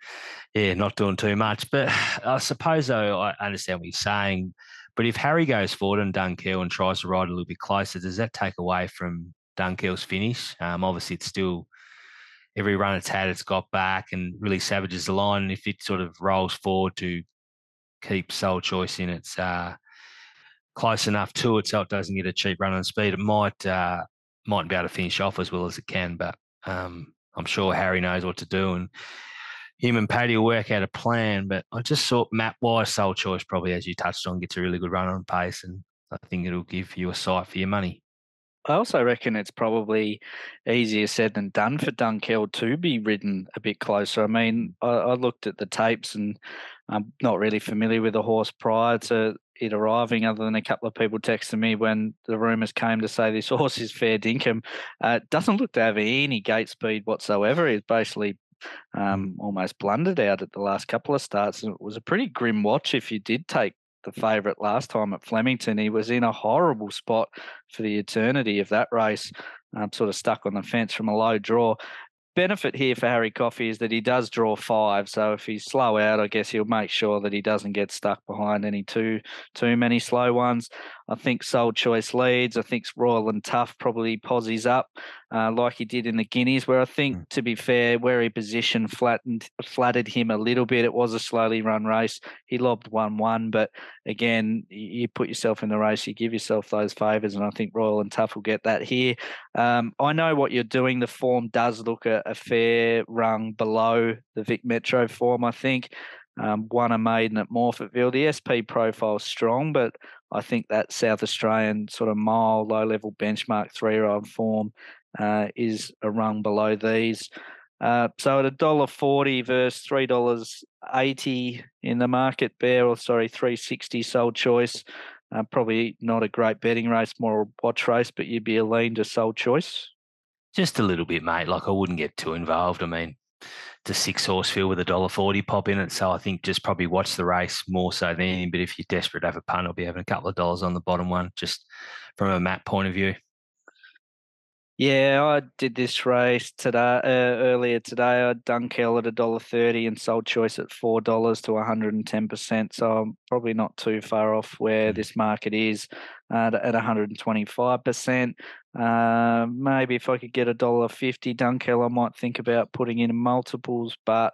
yeah, not doing too much. But I suppose, though, I understand what you're saying. But if Harry goes forward on Dunkell and tries to ride a little bit closer, does that take away from Dunkell's finish? Um, obviously, it's still every run it's had, it's got back and really savages the line. And if it sort of rolls forward to keep Soul Choice in its uh, close enough to it so it doesn't get a cheap run on speed, it might uh, might be able to finish off as well as it can. But um, I'm sure Harry knows what to do, and him and Paddy will work out a plan. But I just thought map wise, Soul Choice probably, as you touched on, gets a really good run on pace, and I think it'll give you a sight for your money. I also reckon it's probably easier said than done for Dunkell to be ridden a bit closer. I mean, I, I looked at the tapes and I'm not really familiar with the horse prior to it arriving, other than a couple of people texting me when the rumours came to say this horse is fair dinkum. Uh, doesn't look to have any gate speed whatsoever. He's basically um, almost blundered out at the last couple of starts. And it was a pretty grim watch if you did take the favourite last time at Flemington. He was in a horrible spot for the eternity of that race, um, sort of stuck on the fence from a low draw benefit here for Harry Coffey is that he does draw five. So if he's slow out, I guess he'll make sure that he doesn't get stuck behind any too too many slow ones. I think Soul Choice leads. I think Royal and Tough probably posies up uh, like he did in the Guineas, where I think, mm. to be fair, where he positioned flattened flattered him a little bit. It was a slowly run race. He lobbed one one, but again, you put yourself in the race, you give yourself those favours, and I think Royal and Tough will get that here. Um, I know what you're doing. The form does look a, a fair rung below the Vic Metro form. I think. Um, won a maiden at Morphettville. The SP profile strong, but I think that South Australian sort of mile, low level benchmark three year old form uh, is a rung below these. Uh, so at a dollar forty versus three dollars eighty in the market bear, or sorry, three sixty sold choice. Uh, probably not a great betting race, more a watch race, but you'd be a lean to sold choice. Just a little bit, mate. Like I wouldn't get too involved. I mean, a six horse field with a dollar forty pop in it. So I think just probably watch the race more so than anything. But if you're desperate to have a punt, I'll be having a couple of dollars on the bottom one, just from a map point of view. Yeah, I did this race today uh, earlier today. I Dunkeld at a dollar thirty and sold choice at four dollars to one hundred and ten percent. So I'm probably not too far off where mm. this market is at one hundred and twenty five percent. Uh, maybe if I could get a dollar fifty Dunkeld, I might think about putting in multiples, but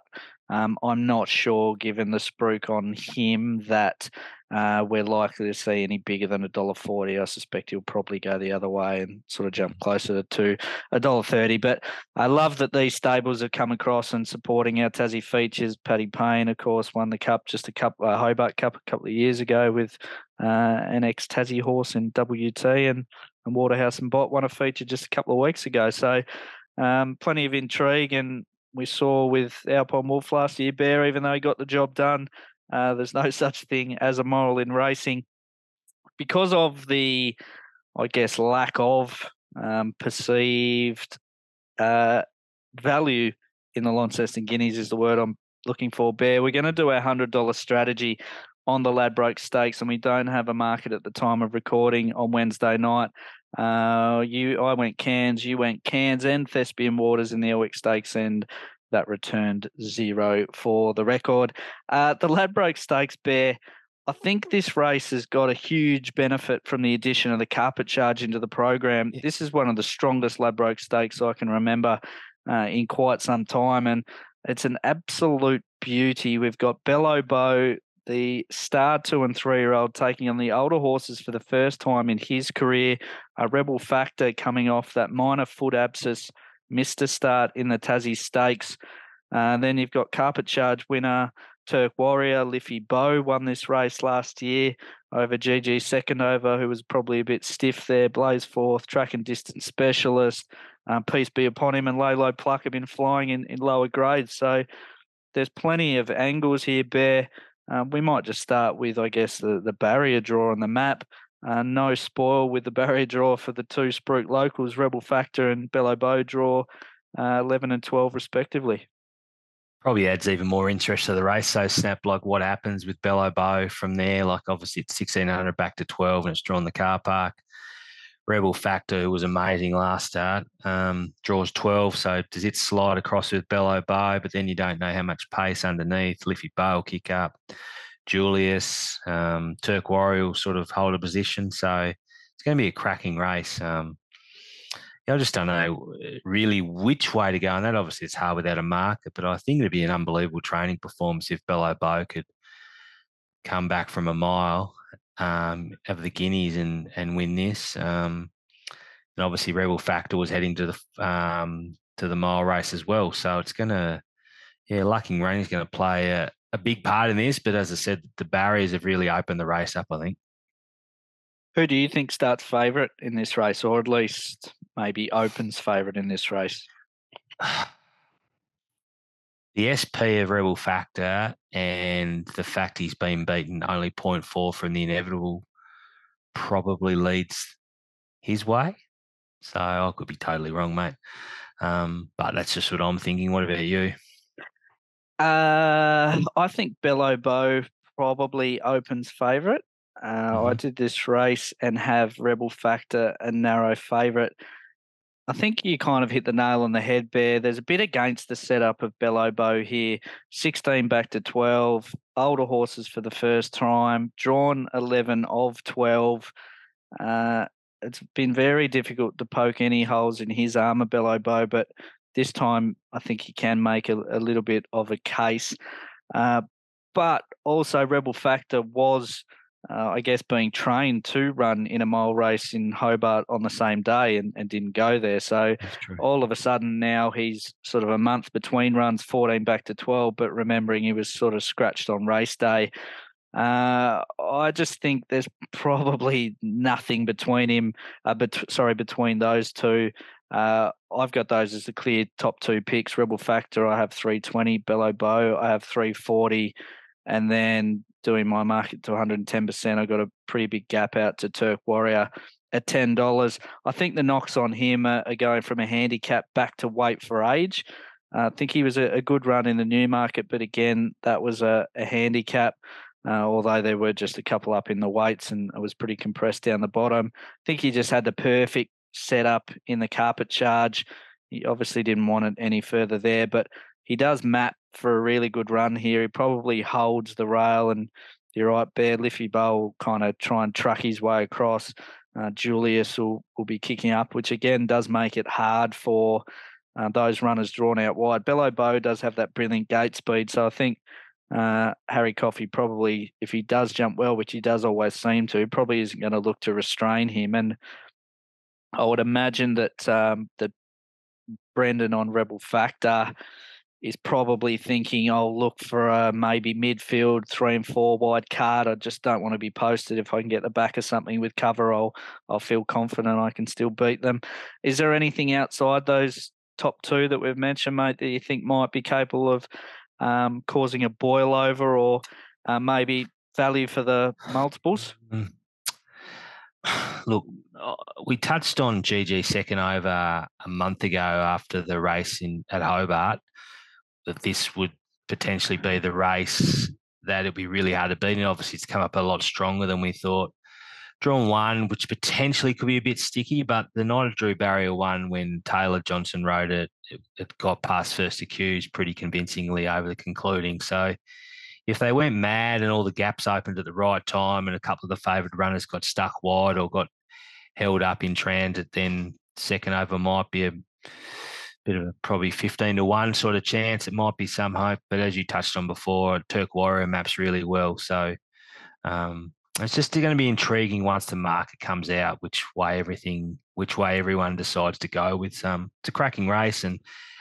um, I'm not sure, given the spruik on him, that uh, we're likely to see any bigger than a dollar forty. I suspect he'll probably go the other way and sort of jump closer to a dollar thirty. But I love that these stables have come across and supporting our Tassie features. Paddy Payne, of course, won the cup just a couple uh, Hobart Cup a couple of years ago with uh, an ex Tassie horse in WT, and and Waterhouse and Bott won a feature just a couple of weeks ago. So. Um, plenty of intrigue, and we saw with Alpine Wolf last year, Bear, even though he got the job done, uh, there's no such thing as a moral in racing. Because of the, I guess, lack of um, perceived uh, value in the Launceston Guineas is the word I'm looking for, Bear. We're going to do our $100 strategy on the Ladbroke Stakes, and we don't have a market at the time of recording on Wednesday night. Uh, you, I went Cairns, you went Cairns and Thespian Waters in the Elwick Stakes, and that returned zero for the record. Uh, the Ladbroke Stakes Bear. I think this race has got a huge benefit from the addition of the carpet charge into the program. This is one of the strongest Ladbroke Stakes I can remember uh, in quite some time, and it's an absolute beauty. We've got Bello Bow the star two and three year old taking on the older horses for the first time in his career. A rebel factor coming off that minor foot abscess, missed a start in the Tassie Stakes. Uh, then you've got Carpet Charge winner Turk Warrior. Liffey Bow won this race last year over GG Second Over, who was probably a bit stiff there. Blaze fourth, track and distance specialist. Um, peace be upon him. And Lalo Pluck have been flying in, in lower grades. So there's plenty of angles here, Bear. Um, we might just start with, I guess, the, the barrier draw on the map. Uh, no spoil with the barrier draw for the two Spruik locals, Rebel Factor and Bello Bow draw, uh, 11 and 12 respectively. Probably adds even more interest to the race. So, Snap, like what happens with Bello Bow from there? Like, obviously, it's 1600 back to 12 and it's drawn the car park. Rebel Factor, who was amazing last start, um, draws 12. So does it slide across with Bello Bow? But then you don't know how much pace underneath. Liffey Bow kick up. Julius, um, Turk Warrior sort of hold a position. So it's going to be a cracking race. Um, I just don't know really which way to go. And that obviously it's hard without a market, but I think it'd be an unbelievable training performance if Bello Bow could come back from a mile um, of the Guineas and and win this. Um, and obviously, Rebel Factor was heading to the um, to the mile race as well. So it's gonna, yeah, Lucking Rain is going to play a, a big part in this. But as I said, the barriers have really opened the race up. I think. Who do you think starts favourite in this race, or at least maybe opens favourite in this race? the SP of Rebel Factor and the fact he's been beaten only 0.4 from the inevitable probably leads his way. So I could be totally wrong, mate. Um, but that's just what I'm thinking. What about you? Uh, I think Bello Bow probably opens favourite. Uh, mm-hmm. I did this race and have Rebel Factor a narrow favourite. I think you kind of hit the nail on the head, Bear. There's a bit against the setup of Bello Bow here. 16 back to 12, older horses for the first time, drawn 11 of 12. Uh, it's been very difficult to poke any holes in his armour, Bello Bow, but this time I think he can make a, a little bit of a case. Uh, but also, Rebel Factor was uh, I guess, being trained to run in a mile race in Hobart on the same day and, and didn't go there. So all of a sudden now he's sort of a month between runs, 14 back to 12, but remembering he was sort of scratched on race day. Uh, I just think there's probably nothing between him, uh, bet- sorry, between those two. Uh, I've got those as the clear top two picks. Rebel Factor, I have 320. Bello Bow, I have 340. And then doing my market to 110%. I got a pretty big gap out to Turk Warrior at $10. I think the knocks on him are, are going from a handicap back to weight for age. Uh, I think he was a, a, good run in the new market, but again, that was a, a handicap. Uh, although there were just a couple up in the weights and it was pretty compressed down the bottom. I think he just had the perfect setup in the carpet charge. He obviously didn't want it any further there, but he does map for a really good run here. He probably holds the rail, and you're right, Bear Liffey Bow kind of try and truck his way across. Uh, Julius will, will be kicking up, which again does make it hard for uh, those runners drawn out wide. Bello Bow does have that brilliant gate speed, so I think uh, Harry Coffey probably, if he does jump well, which he does always seem to, probably isn't going to look to restrain him. And I would imagine that um, that Brendan on Rebel Factor is probably thinking, I'll look for a maybe midfield three and four wide card. I just don't want to be posted. If I can get the back of something with cover, I'll I'll feel confident I can still beat them. Is there anything outside those top two that we've mentioned, mate, that you think might be capable of um, causing a boil over or uh, maybe value for the multiples? Look, uh, we touched on GG second over a month ago after the race in at Hobart that this would potentially be the race that it'd be really hard to beat. And obviously, it's come up a lot stronger than we thought. Drawn one, which potentially could be a bit sticky, but the night of Drew Barrier one, when Taylor Johnson rode it, it, it got past first accused pretty convincingly over the concluding. So, if they went mad and all the gaps opened at the right time and a couple of the favoured runners got stuck wide or got held up in transit, then second over might be a bit of a probably 15 to 1 sort of chance. It might be some hope, but as you touched on before, Turk Warrior maps really well. So um, it's just going to be intriguing once the market comes out, which way everything, which way everyone decides to go with. Um, it's a cracking race. And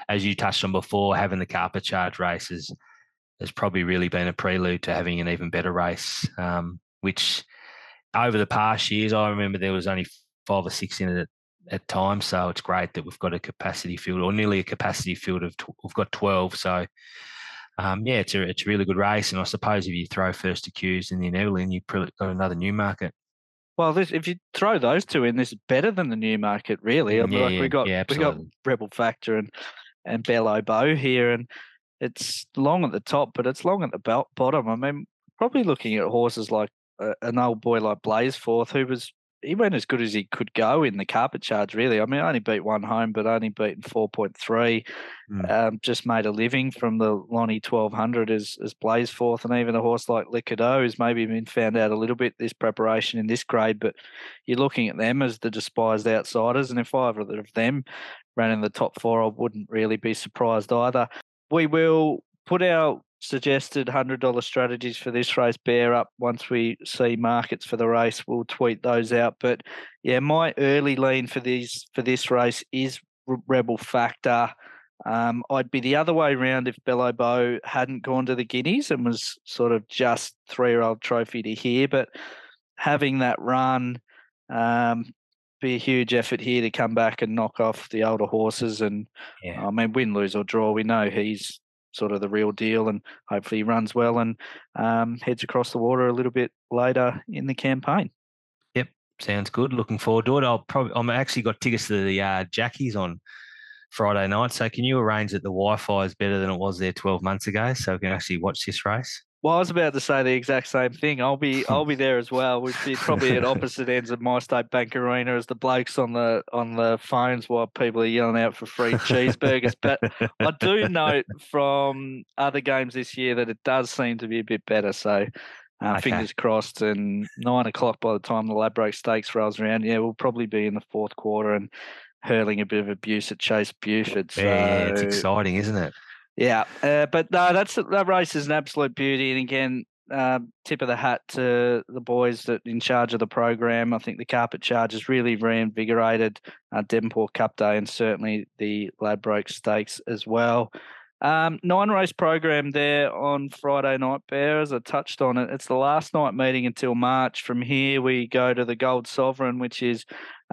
as you touched on before, having the carpet charge races has probably really been a prelude to having an even better race, um, which over the past years, I remember there was only five or six in it at times. So it's great that we've got a capacity field or nearly a capacity field of tw- we've got 12. So um, yeah, it's a it's a really good race. And I suppose if you throw first accused in the Evelyn, you've got another new market. Well, this, if you throw those two in, this is better than the new market, really. I mean, yeah, like we got yeah, we got Rebel Factor and and Bello Bow here, and it's long at the top, but it's long at the belt bottom. I mean, probably looking at horses like uh, an old boy like Blazforth, who was he went as good as he could go in the carpet charge. Really, I mean, I only beat one home, but only beaten four point three. Mm. Um, just made a living from the Lonnie twelve hundred as as Blazforth, and even a horse like Licado has maybe been found out a little bit this preparation in this grade. But you're looking at them as the despised outsiders, and if either of them ran in the top four, I wouldn't really be surprised either. We will put our suggested $100 strategies for this race bear up once we see markets for the race we'll tweet those out but yeah my early lean for these for this race is rebel factor um, I'd be the other way around if Bello Bow hadn't gone to the Guineas and was sort of just three-year-old trophy to here. But having that run, um, be a huge effort here to come back and knock off the older horses. And yeah. I mean, win, lose or draw, we know he's sort of the real deal, and hopefully he runs well and um, heads across the water a little bit later in the campaign. Yep, sounds good. Looking forward to it. I'll probably I'm actually got tickets to the uh, Jackies on Friday night. So can you arrange that the Wi-Fi is better than it was there 12 months ago, so we can actually watch this race? Well, I was about to say the exact same thing. I'll be I'll be there as well. We'd be probably at opposite ends of MyState Bank Arena as the blokes on the on the phones while people are yelling out for free cheeseburgers. But I do note from other games this year that it does seem to be a bit better. So uh, okay. fingers crossed. And nine o'clock by the time the Ladbroke Stakes rolls around, yeah, we'll probably be in the fourth quarter and hurling a bit of abuse at Chase Buford. So, yeah, it's exciting, isn't it? Yeah, uh, but no, that's that race is an absolute beauty. And again, uh, tip of the hat to the boys that in charge of the program. I think the carpet charge has really reinvigorated uh, Devonport Cup Day and certainly the Ladbroke Stakes as well. Um, nine race program there on Friday night, Bear. As I touched on it, it's the last night meeting until March. From here, we go to the Gold Sovereign, which is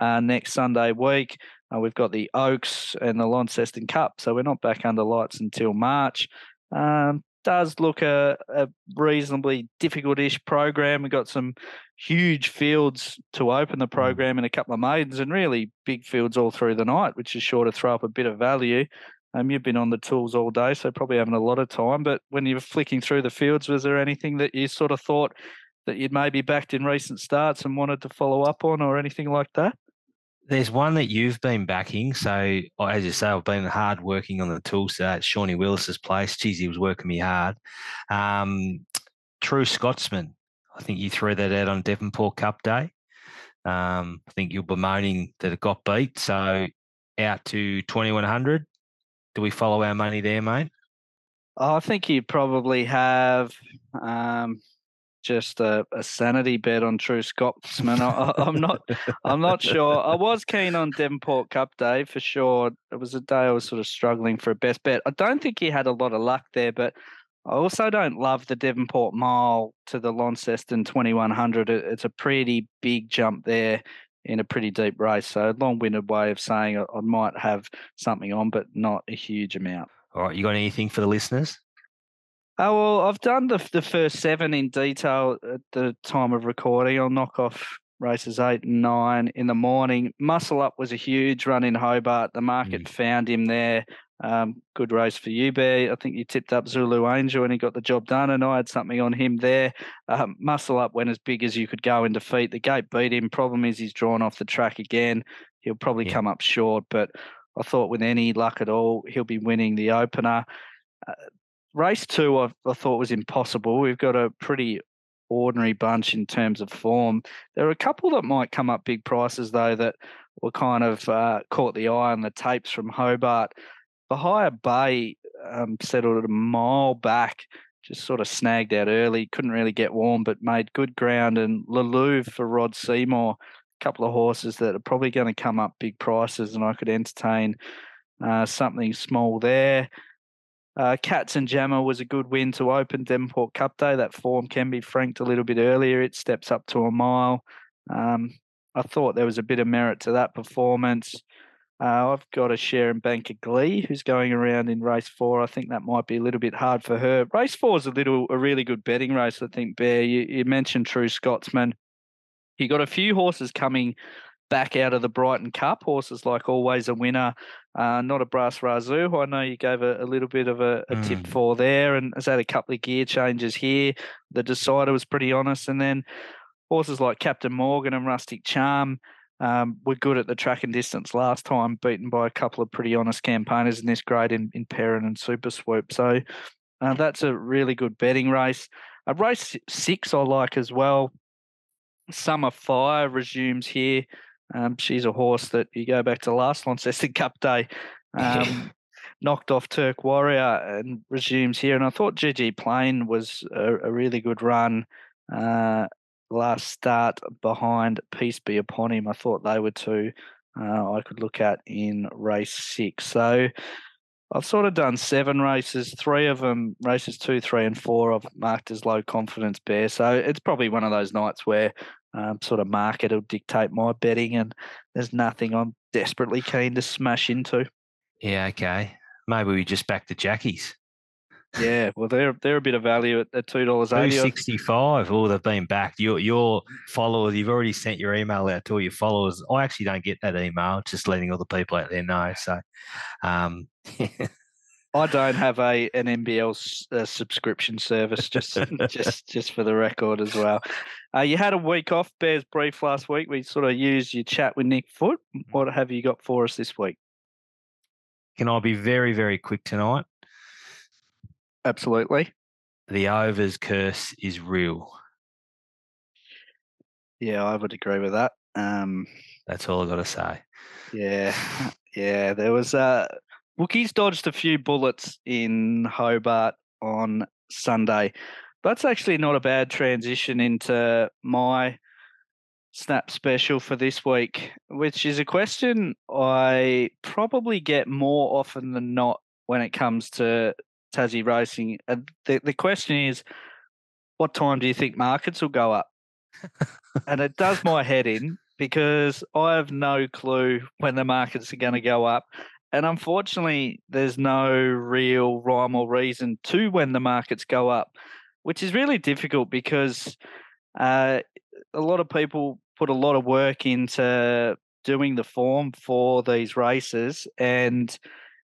uh, next Sunday week. Uh, we've got the Oaks and the Launceston Cup, so we're not back under lights until March. Um, does look a, a reasonably difficult-ish program. We've got some huge fields to open the mm. program and a couple of maidens and really big fields all through the night, which is sure to throw up a bit of value. Um, you've been on the tools all day, so probably having a lot of time. But when you were flicking through the fields, was there anything that you sort of thought that you'd maybe backed in recent starts and wanted to follow up on, or anything like that? There's one that you've been backing. So, as you say, I've been hard working on the tool set. Shawnee Willis's place. Geez, he was working me hard. Um, True Scotsman. I think you threw that out on Devonport Cup Day. Um, I think you're bemoaning that it got beat. So, out to 2100. Do we follow our money there, mate? I think you probably have. Um, just a, a, sanity bet on True Scotsman. I, am not. I'm not sure. I was keen on Devonport Cup Day for sure. It was a day I was sort of struggling for a best bet. I don't think he had a lot of luck there, but I also don't love the Devonport Mile to the Launceston 2100. It's a pretty big jump there in a pretty deep race. So long-winded way of saying I might have something on, but not a huge amount. All right, you got anything for the listeners? Oh well, I've done the the first seven in detail at the time of recording. I'll knock off races eight and nine in the morning. Muscle Up was a huge run in Hobart. The market mm. found him there. Um, good race for you, Bear. I think you tipped up Zulu Angel and he got the job done, and I had something on him there. Um, muscle Up went as big as you could go in defeat. The gate beat him. Problem is he's drawn off the track again. He'll probably yeah. come up short, but I thought with any luck at all, he'll be winning the opener. Uh, race two, I, I thought was impossible. We've got a pretty ordinary bunch in terms of form. There are a couple that might come up big prices though that were kind of uh, caught the eye on the tapes from Hobart. The higher Bay um, settled at a mile back, just sort of snagged out early, couldn't really get warm, but made good ground. And Lalou for Rod Seymour, a couple of horses that are probably going to come up big prices, and I could entertain uh, something small there. Uh, Cats and Jammer was a good win to open Devonport Cup Day. That form can be franked a little bit earlier. It steps up to a mile. Um, I thought there was a bit of merit to that performance. Uh, I've got a share in Banker Glee, who's going around in race four. I think that might be a little bit hard for her. Race four is a little a really good betting race. I think Bear. You, you mentioned True Scotsman. You got a few horses coming back out of the Brighton Cup. Horses like Always a Winner, uh, not a Brass Razoo, who I know you gave a, a little bit of a, a mm. tip for there, and has had a couple of gear changes here. The decider was pretty honest, and then horses like Captain Morgan and Rustic Charm. Um, were good at the track and distance last time, beaten by a couple of pretty honest campaigners in this grade in, in Perrin and Super Swoop. So uh, that's a really good betting race. Uh, race six I like as well. Summer Fire resumes here. Um, she's a horse that you go back to last Launceston Cup Day, um, knocked off Turk Warrior and resumes here. And I thought GG Plain was a, a really good run. Uh, last start behind Peace Be Upon Him. I thought they were two uh, I could look at in race six. So I've sort of done seven races. Three of them, races two, three, and four, I've marked as low confidence bear. So it's probably one of those nights where um, sort of market will dictate my betting, and there's nothing I'm desperately keen to smash into. Yeah, okay. Maybe we just back the Jackies. Yeah, well, they're they're a bit of value at, at two dollars eighty. Sixty five. Oh, they've been backed. Your your followers, you've already sent your email out to all your followers. I actually don't get that email. Just letting all the people out there know. So, um, I don't have a an NBL uh, subscription service. Just just just for the record as well. Uh, you had a week off, Bears brief last week. We sort of used your chat with Nick Foot. What have you got for us this week? Can I be very, very quick tonight? Absolutely. The overs curse is real. Yeah, I would agree with that. Um, That's all I got to say. yeah, yeah. There was uh, Wookiees dodged a few bullets in Hobart on Sunday. That's actually not a bad transition into my snap special for this week, which is a question I probably get more often than not when it comes to Tassie racing. And the, the question is, what time do you think markets will go up? and it does my head in because I have no clue when the markets are going to go up. And unfortunately, there's no real rhyme or reason to when the markets go up, which is really difficult because uh, a lot of people put a lot of work into doing the form for these races. And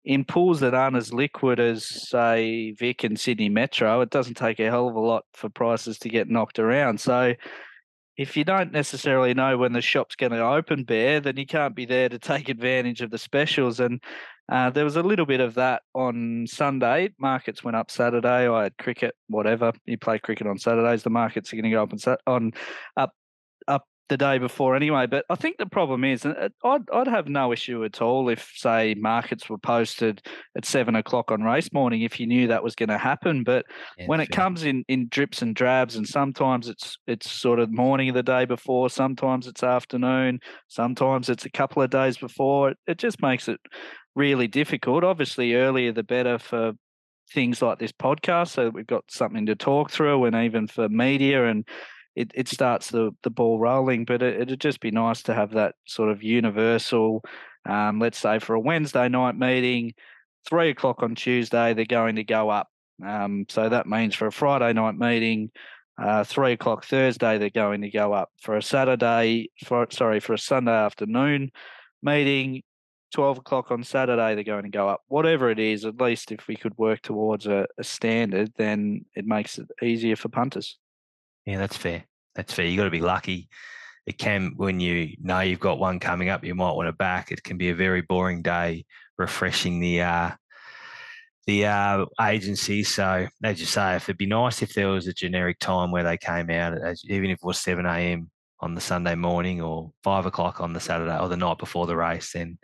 in pools that aren't as liquid as, say, Vic and Sydney Metro, it doesn't take a hell of a lot for prices to get knocked around. So, if you don't necessarily know when the shop's going to open, Bear, then you can't be there to take advantage of the specials. And uh, there was a little bit of that on Sunday. Markets went up Saturday. I had cricket, whatever. You play cricket on Saturdays. The markets are going to go up on, on up up the day before anyway. But I think the problem is, and I'd, I'd have no issue at all if, say, markets were posted at seven o'clock on race morning if you knew that was going to happen. But Yeah, when it fair. comes in in drips and drabs, and sometimes it's it's sort of morning of the day before, sometimes it's afternoon, sometimes it's a couple of days before. It, it just makes it really difficult. Obviously, earlier the better for things like this podcast, so that we've got something to talk through, and even for media and it, it starts the, the ball rolling. But it, it'd just be nice to have that sort of universal, um, let's say for a Wednesday night meeting, three o'clock on Tuesday, they're going to go up. Um, so that means for a Friday night meeting, uh, three o'clock Thursday, they're going to go up. For a Saturday, for sorry, for a Sunday afternoon meeting, 12 o'clock on Saturday, they're going to go up. Whatever it is, at least if we could work towards a, a standard, then it makes it easier for punters. Yeah, that's fair. That's fair. You got to be lucky. It can when you know you've got one coming up, you might want to back. It can be a very boring day, refreshing the uh, the uh, agency. So as you say, if it'd be nice if there was a generic time where they came out, even if it was seven a.m. on the Sunday morning or five o'clock on the Saturday or the night before the race, then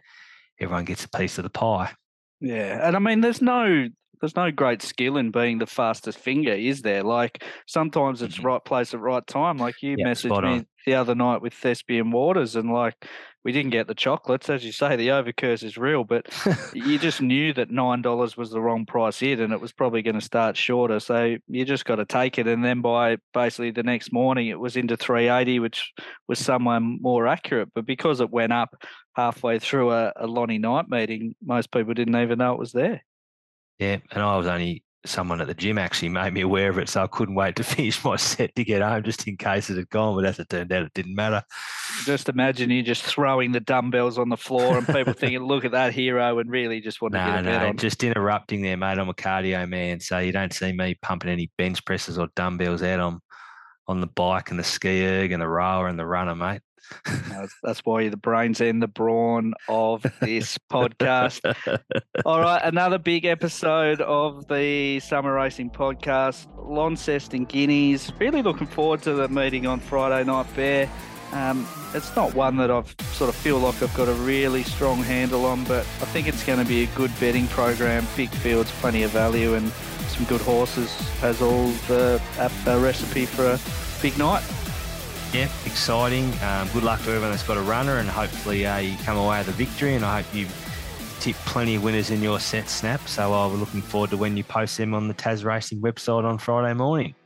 everyone gets a piece of the pie. Yeah, and I mean, there's no there's no great skill in being the fastest finger, is there? Like sometimes it's Mhm. right place at right time. Like you Yep, messaged me on. the other night with Thespian Waters, and like we didn't get the chocolates, as you say, the overcurse is real, but you just knew that nine dollars was the wrong price hit, and it was probably going to start shorter. So you just got to take it, and then by basically the next morning, it was into three eighty, which was somewhere more accurate. But because it went up halfway through a, a Lonnie Night meeting, most people didn't even know it was there. Yeah, and I was only someone at the gym actually made me aware of it, so I couldn't wait to finish my set to get home just in case it had gone. But as it turned out, it didn't matter. Just imagine you just throwing the dumbbells on the floor and people thinking, "Look at that hero," and really just want to No, get a bet no, on. just interrupting there, mate. I'm a cardio man, so you don't see me pumping any bench presses or dumbbells out on on the bike and the ski erg and the rower and the runner, mate. That's, why the brains and the brawn of this podcast. All right, another big episode of the Summer Racing Podcast. Launceston Guineas. Really looking forward to the meeting on Friday night, Bear. Um, it's not one that I've sort of feel like I've got a really strong handle on, but I think it's going to be a good betting program. Big fields, plenty of value, and some good horses. Has all the a, a recipe for a big night. Yeah, exciting. Um, good luck to everyone that's got a runner, and hopefully uh, you come away with a victory. And I hope you tip plenty of winners in your set snap. So uh, we're looking forward to when you post them on the Tas Racing website on Friday morning.